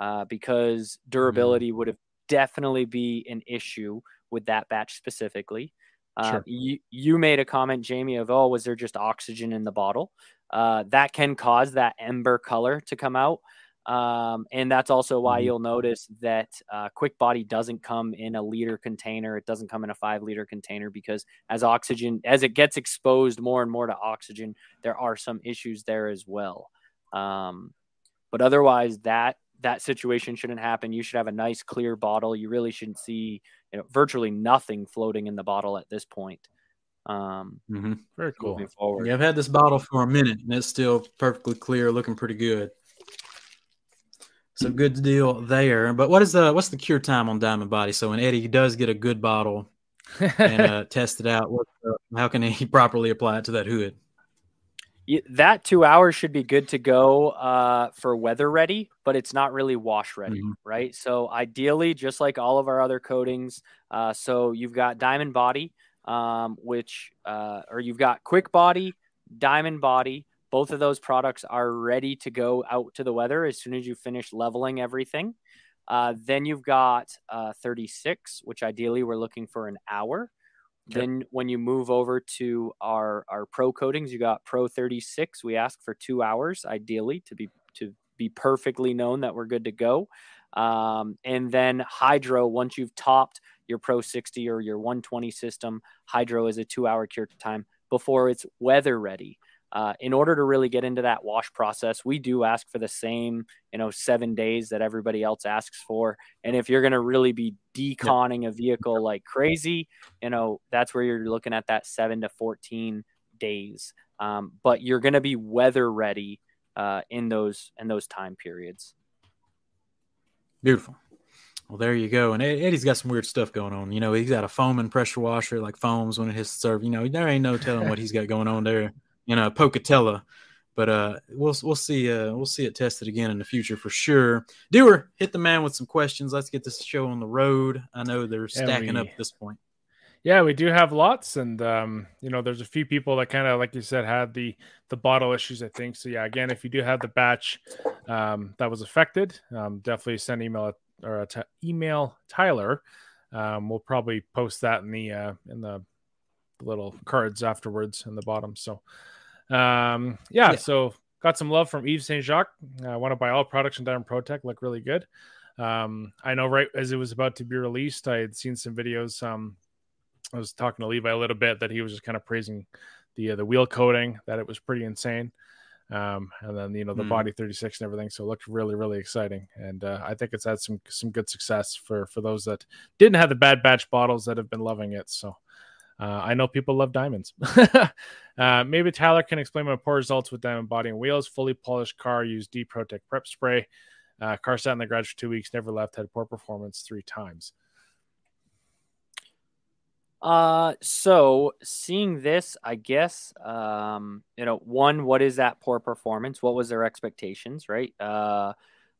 Uh, because durability mm-hmm. would have definitely be an issue with that batch specifically. Uh, sure. you, you made a comment, Jamie, of oh, was there just oxygen in the bottle? Uh, that can cause that ember color to come out. Um, and that's also why mm-hmm. you'll notice that uh, Quick Body doesn't come in a liter container. It doesn't come in a five liter container because as oxygen, as it gets exposed more and more to oxygen, there are some issues there as well. Um, but otherwise, that that situation shouldn't happen. You should have a nice clear bottle. You really shouldn't see you know virtually nothing floating in the bottle at this point. Um, mm-hmm. Very cool. Yeah, I've had this bottle for a minute and it's still perfectly clear, looking pretty good. So good deal there. But what is the what's the cure time on Diamond Body? So when Eddie does get a good bottle and uh, test it out, what, uh, how can he properly apply it to that hood? that two hours should be good to go uh, for weather ready, but it's not really wash ready, mm-hmm. right? So ideally, just like all of our other coatings, uh, so you've got Diamond Body, um, which uh, or you've got Quick Body, Diamond Body, both of those products are ready to go out to the weather as soon as you finish leveling everything. Uh, then you've got uh, 36, which ideally we're looking for an hour. Okay. Then when you move over to our our pro coatings, you got Pro 36. We ask for two hours ideally to be to be perfectly known that we're good to go. Um, and then Hydro, once you've topped your Pro 60 or your 120 system, Hydro is a two hour cure time before it's weather ready. Uh, in order to really get into that wash process, we do ask for the same, you know, seven days that everybody else asks for. And if you're going to really be deconning a vehicle like crazy, you know, that's where you're looking at that seven to 14 days. Um, but you're going to be weather ready uh, in those in those time periods. Beautiful. Well, there you go. And Eddie's got some weird stuff going on. You know, he's got a foam and pressure washer, like foams when it hits the serve. You know, there ain't no telling what he's got going on there you know Pocatella. But uh, we'll we'll see uh, we'll see it tested again in the future for sure. Doer, hit the man with some questions. Let's get this show on the road. I know they're stacking we, up at this point. Yeah, we do have lots, and um, you know, there's a few people that kind of, like you said, had the the bottle issues. I think so. Yeah, again, if you do have the batch um, that was affected, um, definitely send email or t- email Tyler. Um, we'll probably post that in the uh, in the little cards afterwards in the bottom. So um, yeah, yeah, so got some love from Yves Saint Jacques. I want to buy all products from Diamond Pro Tech. Look really good. Um, I know right as it was about to be released, I had seen some videos. Um, I was talking to Levi a little bit that he was just kind of praising the uh, the wheel coating that it was pretty insane. Um, and then you know the mm. body 36 and everything. So it looked really really exciting, and uh, I think it's had some some good success for for those that didn't have the bad batch bottles that have been loving it. So uh, I know people love diamonds. uh, maybe Tyler can explain my poor results with diamond body and wheels. Fully polished car used D Protect prep spray. Uh, car sat in the garage for two weeks, never left, had poor performance three times. Uh, so seeing this, I guess, um, you know, one, what is that poor performance? What was their expectations, right? Uh,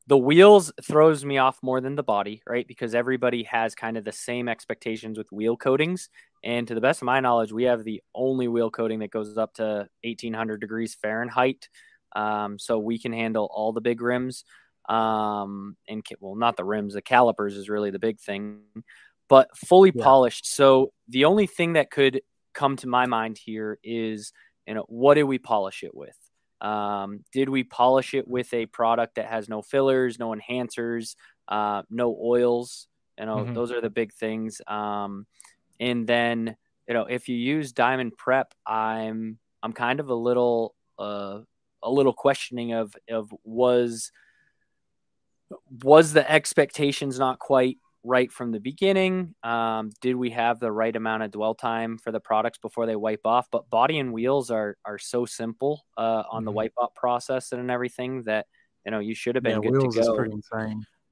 the wheels throws me off more than the body, right? Because everybody has kind of the same expectations with wheel coatings. And to the best of my knowledge, we have the only wheel coating that goes up to 1800 degrees Fahrenheit. Um, so we can handle all the big rims. Um, and well, not the rims, the calipers is really the big thing, but fully yeah. polished. So the only thing that could come to my mind here is you know, what did we polish it with? Um, did we polish it with a product that has no fillers, no enhancers, uh, no oils? You know, Mhm. those are the big things. Um, and then, you know, if you use Diamond Prep, I'm I'm kind of a little uh, a little questioning of of was was the expectations not quite right from the beginning? Um, did we have the right amount of dwell time for the products before they wipe off? But body and wheels are are so simple uh, on the Mhm. wipe off process and everything that you know you should have been Yeah, good to go.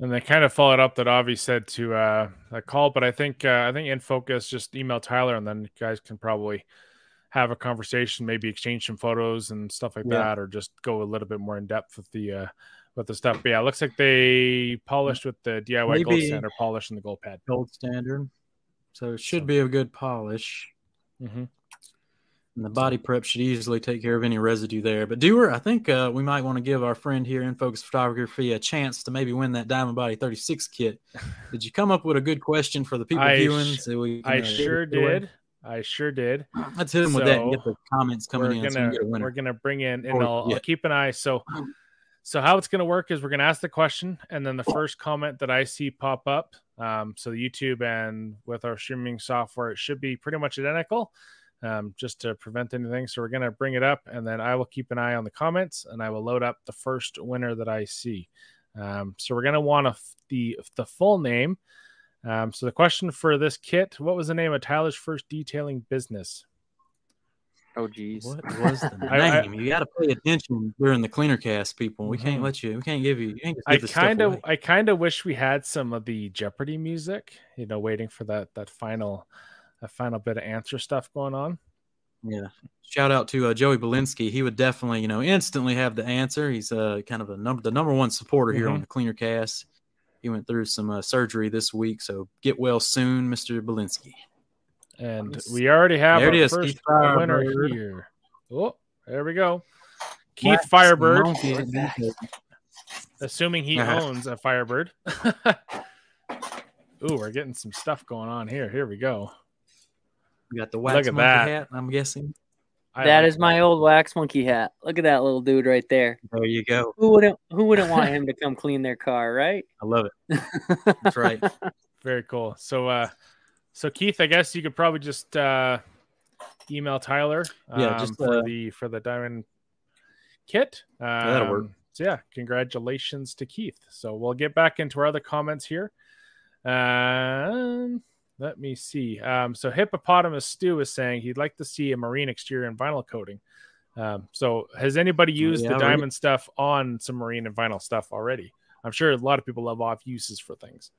And they kind of followed up that Avi said to uh, a call, but I think uh, I think in focus just email Tyler, and then you guys can probably have a conversation, maybe exchange some photos and stuff like Yeah. that, or just go a little bit more in depth with the uh, with the stuff. But yeah, it looks like they polished with the DIY gold Maybe- standard polish and the gold pad. Gold standard. So it should So- be a good polish. Mm-hmm. And the body prep should easily take care of any residue there. But Doer, I think uh, we might want to give our friend here in Focus Photography a chance to maybe win that Diamond Body 36 kit. Did you come up with a good question for the people I viewing? sh- so we I uh, sure it did. I sure did. Let's hit him with that and get the comments coming we're in. gonna so we can get a we're gonna bring in and I'll, yeah. I'll keep an eye. So so how it's gonna work is we're gonna ask the question and then the first comment that I see pop up. Um, so YouTube and with our streaming software, it should be pretty much identical. Um, just to prevent anything. So we're gonna bring it up and then I will keep an eye on the comments and I will load up the first winner that I see. Um, so we're gonna want a, the the full name. Um, so the question for this kit: What was the name of Tyler's first detailing business? Oh geez. What was the name? I- I- you got to pay attention during the cleaner cast, people. We can't let you. We can't give you. you can't just I give this kind of. I kind of wish we had some of the Jeopardy music, you know, waiting for that that final that final bit of answer stuff going on. Yeah. Shout out to uh, Joey Belinsky. He would definitely, you know, instantly have the answer. He's uh, kind of a number the number one supporter here Mhm. on the Cleaner Cast. He went through some uh, surgery this week, so get well soon, Mr. Belinsky. And Nice. we already have There it our is, first Keith Firebird. winner here. Oh, there we go. Keith Wax Firebird, assuming he Uh-huh. owns a Firebird. Ooh, we're getting some stuff going on here. Here we go. We got the Look wax at monkey that. hat. I'm guessing. I That like is my old wax monkey hat. Look at that little dude right there. There you go. Who wouldn't who wouldn't want him to come clean their car, right? I love it. That's right. Very cool. So, uh, so Keith, I guess you could probably just uh, email Tyler, um, Yeah, just, for uh, the for the diamond kit. Um, that'll work. So yeah, congratulations to Keith. So we'll get back into our other comments here. Um, let me see. Um, so hippopotamus Stew is saying he'd like to see a marine exterior and vinyl coating. Um, so has anybody used yeah, the we- diamond stuff on some marine and vinyl stuff already? I'm sure a lot of people love off uses for things.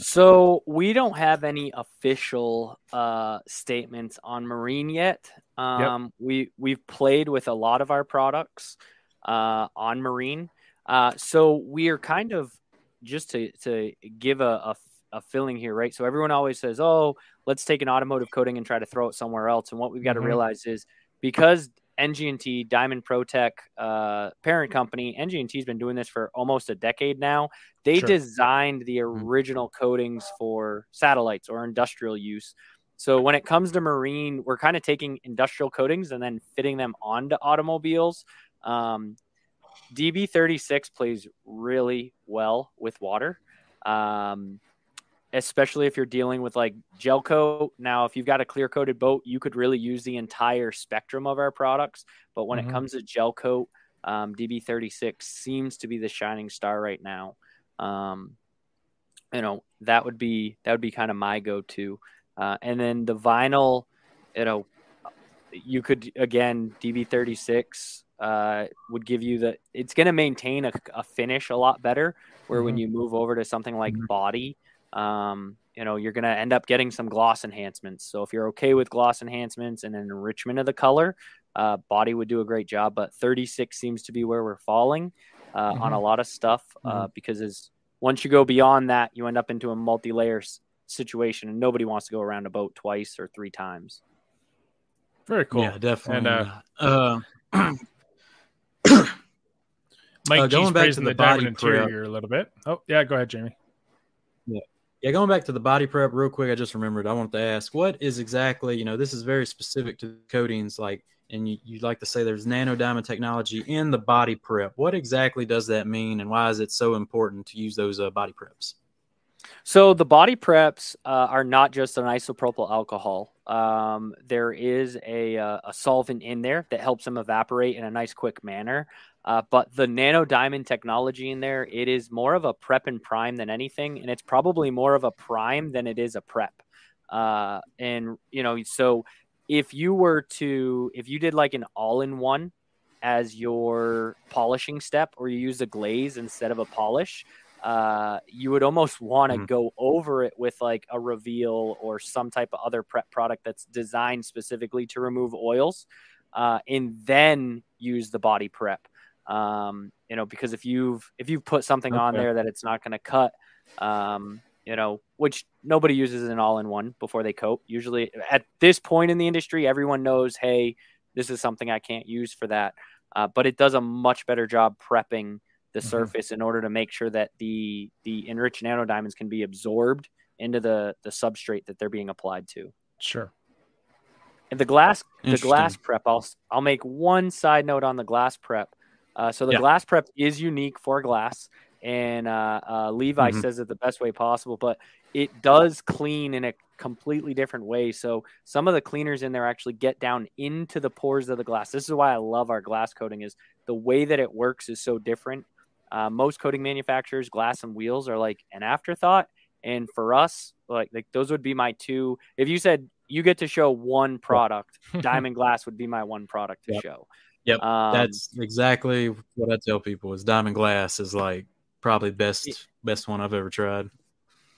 So we don't have any official uh, statements on Marine yet. Um, We we've played with a lot of our products uh, on Marine. Uh, so we are kind of just to to give a, a a filling here, right? So everyone always says, "Oh, let's take an automotive coating and try to throw it somewhere else." And what we've got Mhm. to realize is because NG&T Diamond ProTech uh, parent company, NG&T has been doing this for almost a decade now. They Sure. designed the Mhm. original coatings for satellites or industrial use. So when it comes to marine, we're kind of taking industrial coatings and then fitting them onto automobiles. Um, DB36 plays really well with water, um, especially if you're dealing with like gel coat. Now, if you've got a clear coated boat, you could really use the entire spectrum of our products. But when Mhm. it comes to gel coat, um, DB36 seems to be the shining star right now. Um, you know that would be that would be kind of my go-to. Uh, and then the vinyl, you know, you could again DB36 uh, would give you the. It's going to maintain a, a finish a lot better. Where when Mhm. you move over to something like Mhm. body, um, you know, you're going to end up getting some gloss enhancements. So if you're okay with gloss enhancements and an enrichment of the color, uh, body would do a great job. But 36 seems to be where we're falling uh, on a lot of stuff uh, because as once you go beyond that, you end up into a multi-layer s- situation, and nobody wants to go around a boat twice or three times. Very cool. Yeah, definitely. And, uh, uh, Mike Uh, G's going back to the the, diamond body interior a little bit. Oh, yeah, go ahead, Jamie. Yeah, going back to the body prep real quick, I just remembered I wanted to ask what is exactly, you know, this is very specific to coatings, like, and you, you like to say there's nano diamond technology in the body prep. What exactly does that mean, and why is it so important to use those uh, body preps? So the body preps uh, are not just an isopropyl alcohol. Um, there is a, uh, a solvent in there that helps them evaporate in a nice, quick manner. Uh, but the nano diamond technology in there, it is more of a prep and prime than anything, and it's probably more of a prime than it is a prep. Uh, and you know, so if you were to, if you did like an all-in-one as your polishing step, or you use a glaze instead of a polish, uh, you would almost want to mm. go over it with like a reveal or some type of other prep product that's designed specifically to remove oils, uh, and then use the body prep. Um, you know, because if you've if you've put something okay. on there that it's not going to cut, um, you know, which nobody uses an all-in-one before they coat. Usually, at this point in the industry, everyone knows, hey, this is something I can't use for that. Uh, but it does a much better job prepping the mm-hmm. surface in order to make sure that the the enriched nano diamonds can be absorbed into the the substrate that they're being applied to. Sure. And the glass the glass prep, I'll I'll make one side note on the glass prep. Uh, so the yeah. glass prep is unique for glass, and uh, uh, Levi mm-hmm. says it the best way possible, but it does clean in a completely different way. So some of the cleaners in there actually get down into the pores of the glass. This is why I love our glass coating is the way that it works is so different. Uh, most coating manufacturers, glass and wheels, are like an afterthought, and for us, like like those would be my two. If you said you get to show one product, diamond glass would be my one product to yep. show. Yep, um, that's exactly what I tell people. Is Diamond Glass is like probably best it, best one I've ever tried.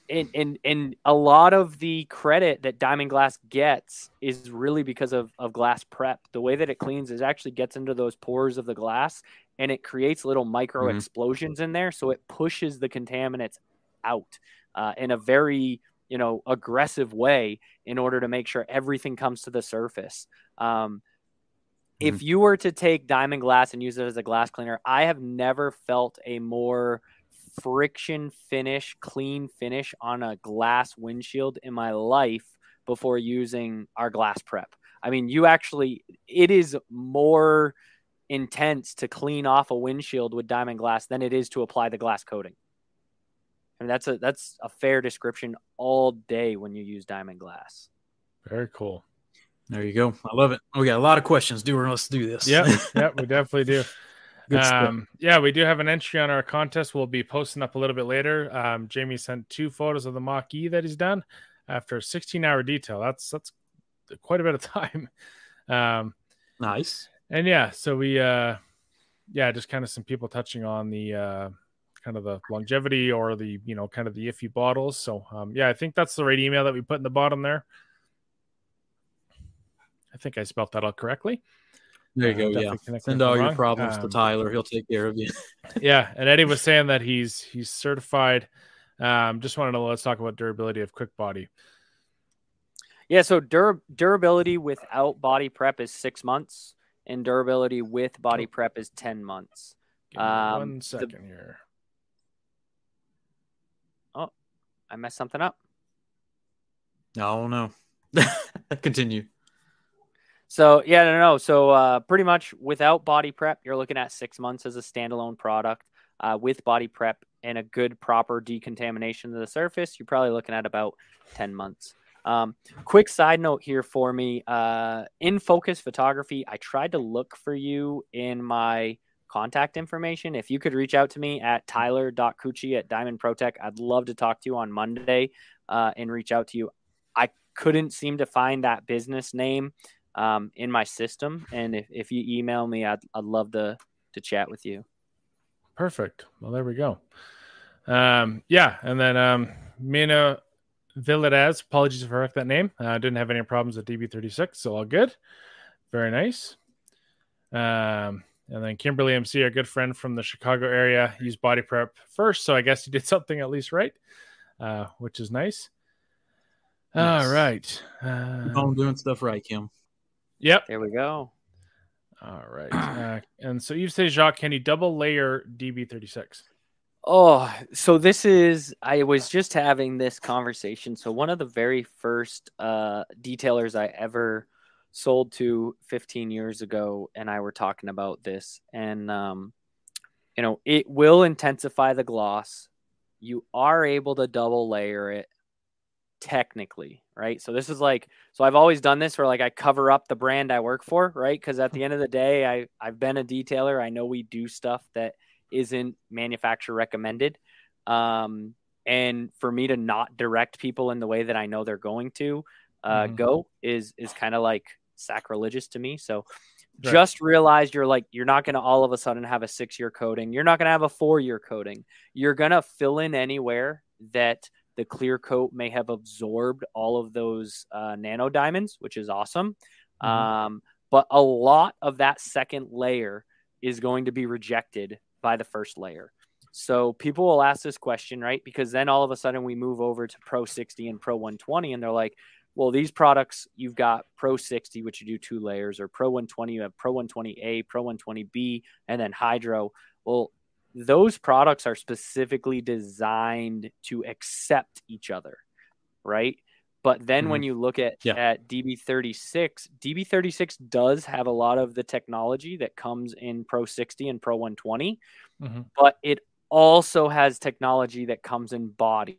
And, and and a lot of the credit that Diamond Glass gets is really because of, of glass prep. The way that it cleans is actually gets into those pores of the glass and it creates little micro mm-hmm. explosions in there. So it pushes the contaminants out uh, in a very you know aggressive way in order to make sure everything comes to the surface. Um, if mm-hmm. you were to take diamond glass and use it as a glass cleaner, I have never felt a more friction finish, clean finish on a glass windshield in my life before using our glass prep. I mean, you actually, it is more intense to clean off a windshield with diamond glass than it is to apply the glass coating. I mean, that's a that's a fair description all day when you use diamond glass. Very cool. There you go. I love it. We got a lot of questions. Doer, let's do this. Yep. yep. We definitely do. um, yeah, we do have an entry on our contest. We'll be posting up a little bit later. Um, Jamie sent two photos of the Mach E that he's done after a 16 hour detail. That's that's quite a bit of time. Um, nice. And yeah, so we uh, yeah, just kind of some people touching on the uh, kind of the longevity or the you know kind of the iffy bottles. So um, yeah, I think that's the right email that we put in the bottom there. I think I spelled that out correctly. There you uh, go. Yeah. Send all your problems um, to Tyler. He'll take care of you. yeah. And Eddie was saying that he's he's certified. Um, just wanted to let's talk about durability of quick body. Yeah, so dur- durability without body prep is six months, and durability with body prep is ten months. Um, one second the... here. Oh, I messed something up. Oh no. Continue. So yeah, no, no. So uh, pretty much without body prep, you're looking at six months as a standalone product. Uh, with body prep and a good proper decontamination of the surface, you're probably looking at about ten months. Um, quick side note here for me: uh, in focus photography, I tried to look for you in my contact information. If you could reach out to me at tyler.cucchi at Diamond Protech, I'd love to talk to you on Monday uh, and reach out to you. I couldn't seem to find that business name um, in my system. And if, if you email me, I'd, I'd love to, to chat with you. Perfect. Well, there we go. Um, yeah. And then um, Mina Villarez, apologies if I wrecked that name. I uh, didn't have any problems with DB36, so all good. Very nice. Um, and then Kimberly MC, a good friend from the Chicago area, used body prep first, so I guess he did something at least right, uh, which is nice. All right. Uh, I'm doing stuff right, Kim. Yep. There we go. All right. Uh, and so you say, Jacques, can you double layer DB36? Oh, so this is I was just having this conversation. So one of the very first uh detailers I ever sold to 15 years ago and I were talking about this and um you know, it will intensify the gloss. You are able to double layer it technically, right? So this is like so I've always done this where like I cover up the brand I work for, right? Cuz at the end of the day, I I've been a detailer. I know we do stuff that isn't manufacturer recommended. Um and for me to not direct people in the way that I know they're going to uh, mm-hmm. go is is kind of like sacrilegious to me. So right. just realize you're like you're not going to all of a sudden have a 6-year coating. You're not going to have a 4-year coating. You're going to fill in anywhere that the clear coat may have absorbed all of those uh, nano diamonds, which is awesome. Mm-hmm. Um, but a lot of that second layer is going to be rejected by the first layer. So people will ask this question, right? Because then all of a sudden we move over to Pro 60 and Pro 120, and they're like, well, these products, you've got Pro 60, which you do two layers, or Pro 120, you have Pro 120A, Pro 120B, and then Hydro. Well, those products are specifically designed to accept each other, right? But then mm-hmm. when you look at, yeah. at DB36, DB36 does have a lot of the technology that comes in Pro 60 and Pro 120, mm-hmm. but it also has technology that comes in body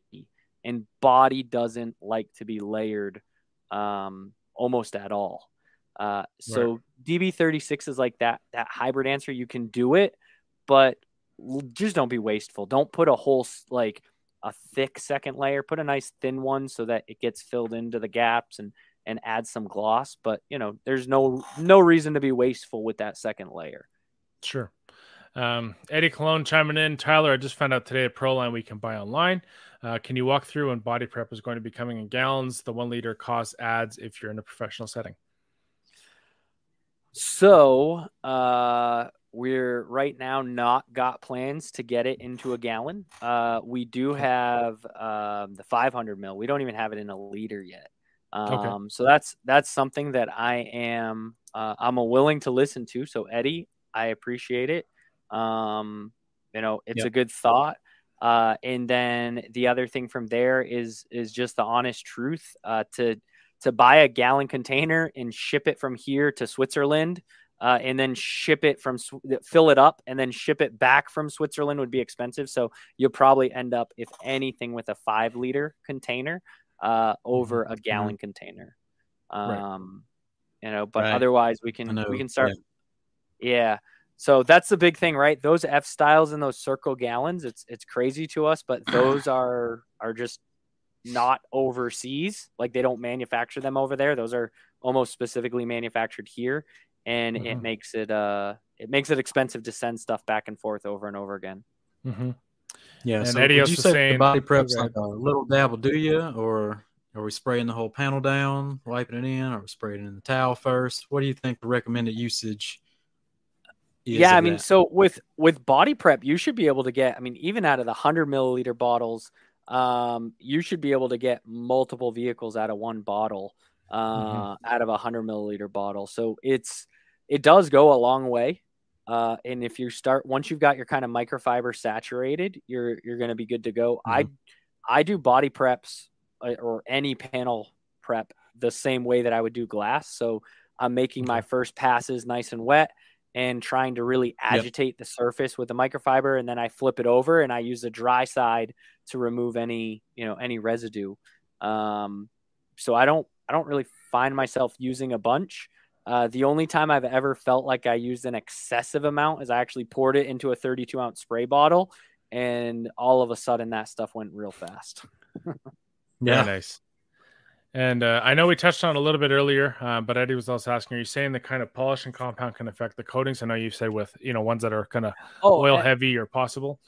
and body doesn't like to be layered um, almost at all. Uh, so right. DB36 is like that that hybrid answer. You can do it, but just don't be wasteful. Don't put a whole like a thick second layer. Put a nice thin one so that it gets filled into the gaps and and add some gloss. But you know, there's no no reason to be wasteful with that second layer. Sure. Um, Eddie Cologne chiming in. Tyler, I just found out today at Proline we can buy online. Uh, can you walk through when body prep is going to be coming in gallons, the one liter cost adds if you're in a professional setting? So uh, we're right now not got plans to get it into a gallon. Uh, we do have um, the 500 mil. We don't even have it in a liter yet. Um, okay. So that's that's something that I am uh, I'm willing to listen to. So Eddie, I appreciate it. Um, you know, it's yep. a good thought. Uh, and then the other thing from there is is just the honest truth. Uh, to to buy a gallon container and ship it from here to Switzerland, uh, and then ship it from fill it up and then ship it back from Switzerland would be expensive. So you'll probably end up, if anything, with a five liter container uh, over mm-hmm. a gallon mm-hmm. container. Um, right. You know, but right. otherwise we can we can start. Yeah. yeah. So that's the big thing, right? Those F styles and those circle gallons, it's it's crazy to us, but those are are just not overseas. Like they don't manufacture them over there. Those are almost specifically manufactured here, and mm-hmm. it makes it uh it makes it expensive to send stuff back and forth over and over again. Mm-hmm. Yeah. And so Eddie would you say saying, the body prep's okay. like a little dabble, do you, or are we spraying the whole panel down, wiping it in, or spraying it in the towel first? What do you think the recommended usage? yeah, I mean, that. so with with body prep, you should be able to get. I mean, even out of the hundred milliliter bottles, um, you should be able to get multiple vehicles out of one bottle, uh, mm-hmm. out of a hundred milliliter bottle. So it's it does go a long way. Uh, and if you start once you've got your kind of microfiber saturated, you're you're going to be good to go. Mm-hmm. I I do body preps uh, or any panel prep the same way that I would do glass. So I'm making my first passes nice and wet and trying to really agitate yep. the surface with the microfiber and then I flip it over and I use the dry side to remove any, you know, any residue. Um, so I don't I don't really find myself using a bunch. Uh, the only time I've ever felt like I used an excessive amount is I actually poured it into a 32 ounce spray bottle, and all of a sudden that stuff went real fast. yeah, nice. And uh, I know we touched on a little bit earlier, uh, but Eddie was also asking: Are you saying the kind of polishing compound can affect the coatings? I know you said with you know ones that are kind of oh, oil heavy or possible.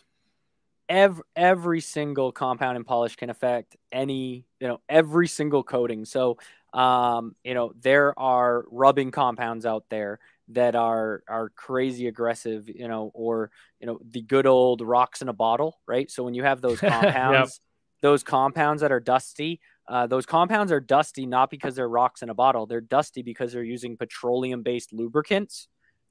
Every every single compound and polish can affect any you know every single coating. So um, you know there are rubbing compounds out there that are are crazy aggressive, you know, or you know the good old rocks in a bottle, right? So when you have those compounds, yep. those compounds that are dusty uh, those compounds are dusty not because they're rocks in a bottle. They're dusty because they're using petroleum based lubricants,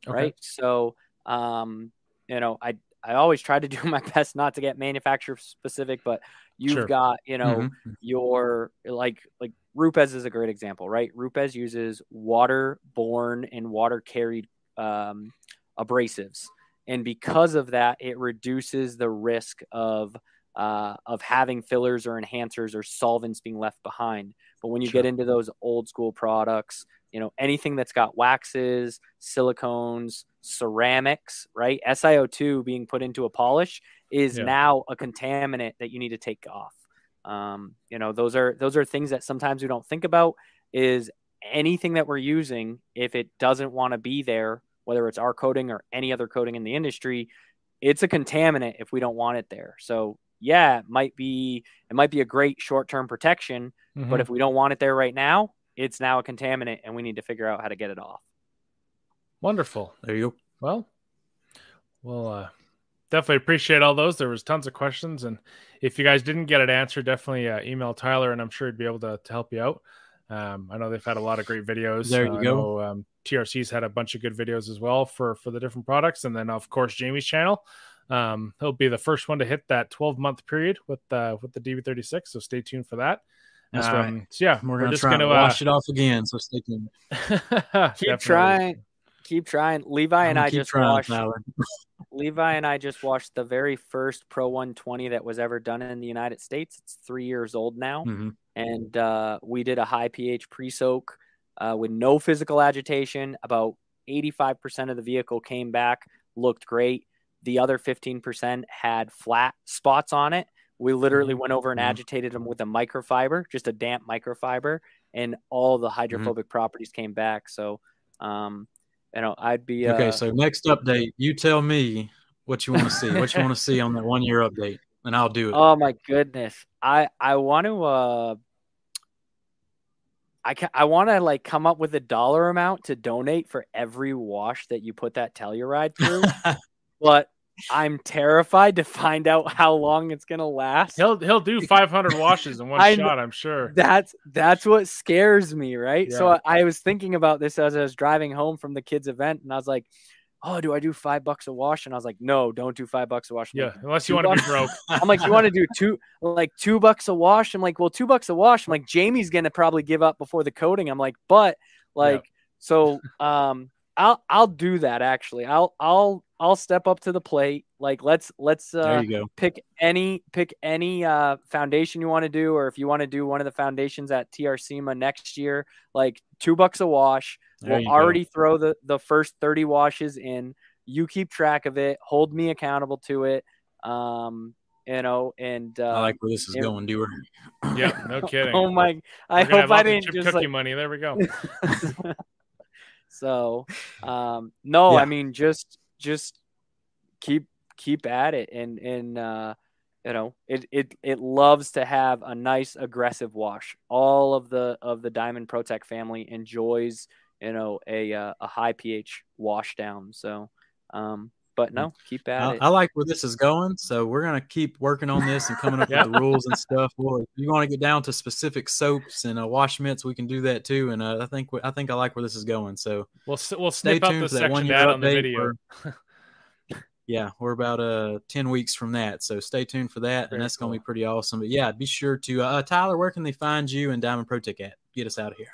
okay. right? So, um, you know, I I always try to do my best not to get manufacturer specific, but you've Sure. got you know Mhm. your like like Rupes is a great example, right? Rupes uses water-borne and water-carried um, abrasives, and because of that, it reduces the risk of uh, of having fillers or enhancers or solvents being left behind. But when you Sure. get into those old school products, you know anything that's got waxes, silicones, ceramics, right? SiO2 being put into a polish is Yeah. now a contaminant that you need to take off. Um, you know, those are those are things that sometimes we don't think about. Is anything that we're using, if it doesn't want to be there, whether it's our coating or any other coating in the industry, it's a contaminant if we don't want it there. So yeah, it might be it might be a great short term protection, Mhm. but if we don't want it there right now, it's now a contaminant, and we need to figure out how to get it off. wonderful. There you go. Well, we'll uh, definitely appreciate all those. There was tons of questions, and if you guys didn't get an answer, definitely uh, email Tyler, and I'm sure he'd be able to, to help you out. Um, I know they've had a lot of great videos. There you Uh, go. know, um, TRC's had a bunch of good videos as well for for the different products, and then of course Jamie's channel. Um, he'll be the first one to hit that 12 month period with uh, with the DB36, so stay tuned for that. That's um, right. So yeah, We're, gonna just try gonna to uh, wash it off again. So stay tuned. Keep trying, keep trying. Levi I'm and I just trying, watched. Levi and I just watched the very first Pro 120 that was ever done in the United States. It's three years old now, Mhm. and uh, we did a high pH pre-soak uh, with no physical agitation. About 85% of the vehicle came back, looked great. The other 15% had flat spots on it. We literally went over and Mhm. agitated them with a microfiber, just a damp microfiber, and all the hydrophobic properties came back. So, um, you know, I'd be uh, Okay, so next update, you tell me what you want to see. What you want to see on that one year update, and I'll do it. Oh my goodness. I I want to uh I ca- I want to like come up with a dollar amount to donate for every wash that you put that Telluride through, but I'm terrified to find out how long it's going to last. He'll he'll do 500 washes in one I shot, I'm sure. That's that's what scares me, right? So I, I was thinking about this as I was driving home from the kids event and I was like, "Oh, do I do 5 bucks a wash?" And I was like, "No, don't do 5 bucks a wash." I'm Yeah, like, unless you want to be broke. I'm like, you want to do two, like two bucks a wash? I'm like, well, two bucks a wash. I'm like, Jamie's gonna probably give up before the coating. I'm like, but like, so um, I'll I'll do that actually. I'll I'll I'll step up to the plate. Like, let's let's there uh, you go. pick any pick any uh foundation you want to do, or if you want to do one of the foundations at TRCMA next year, like two bucks a wash. There we'll you go. already throw the the first 30 washes in you keep track of it hold me accountable to it um you know and uh I like where this is it- going, Dewar. Yeah, no kidding. oh my i We're gonna have hope i didn't just cookie like money. There we go. so um no Yeah. i mean just just keep keep at it. And and uh you know it it it loves to have a nice aggressive wash. All of the of the Diamond Pro Tech family enjoys you know a uh, a high ph wash down. So um but no keep at I, it I like where this is going, so we're gonna keep working on this and coming up Yeah. with the rules and stuff. Well, if you want to get down to specific soaps and uh, wash mitts, we can do that too. And uh, I think I think I like where this is going. So We'll we'll stay snip out tuned the for that one to year on the update. video. We're- yeah, we're about uh ten weeks from that, so stay tuned for that, Very and that's gonna be pretty awesome. But yeah, be sure to uh, Tyler. Where can they find you and Diamond Pro Tech at? Get us out of here.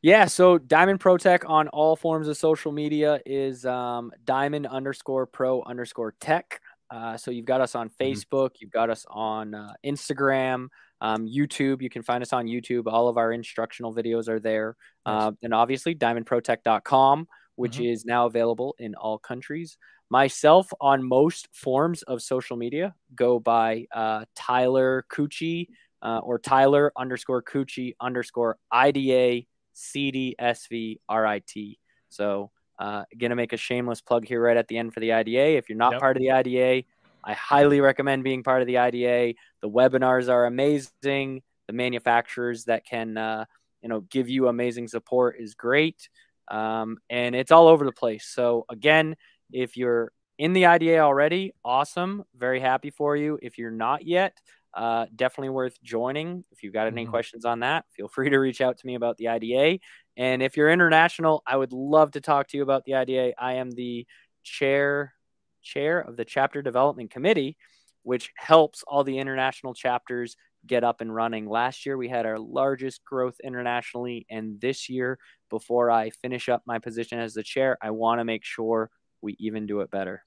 Yeah, so Diamond Pro Tech on all forms of social media is um, Diamond underscore Pro underscore Tech. Uh, so you've got us on Facebook, you've got us on uh, Instagram, um, YouTube. You can find us on YouTube. All of our instructional videos are there, uh, and obviously diamondprotech.com, which is now available in all countries. Myself on most forms of social media go by uh, Tyler Cucchi uh, or Tyler underscore Cucchi underscore IDA CDSVRIT. So, uh, going to make a shameless plug here right at the end for the IDA. If you're not Yep. part of the IDA, I highly recommend being part of the IDA. The webinars are amazing. The manufacturers that can, uh, you know, give you amazing support is great. Um, and it's all over the place. So again, if you're in the IDA already, awesome. Very happy for you. If you're not yet, uh, definitely worth joining. If you've got any Mhm. questions on that, feel free to reach out to me about the IDA. And if you're international, I would love to talk to you about the IDA. I am the chair chair of the chapter development committee, which helps all the international chapters get up and running. Last year, we had our largest growth internationally. And this year, before I finish up my position as the chair, I want to make sure we even do it better.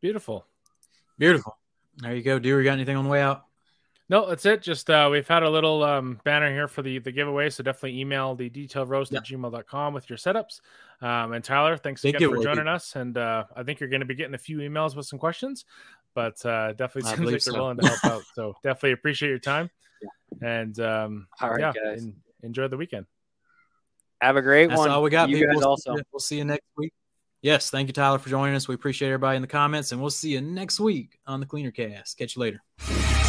Beautiful. Beautiful. There you go. Do you got anything on the way out? No, that's it. Just uh, we've had a little um, banner here for the the giveaway, so definitely email the detail roast at gmail.com with your setups. Um, and Tyler, thanks Big again for joining us. And uh, I think you're going to be getting a few emails with some questions, but uh, definitely seems like so. you're willing to help out. So definitely appreciate your time. Yeah. And um, all right, yeah, guys, enjoy the weekend. Have a great That's one. all we got. You people. guys we'll also. See we'll see you next week. Yes, thank you, Tyler, for joining us. We appreciate everybody in the comments, and we'll see you next week on the Cleaner Cast. Catch you later.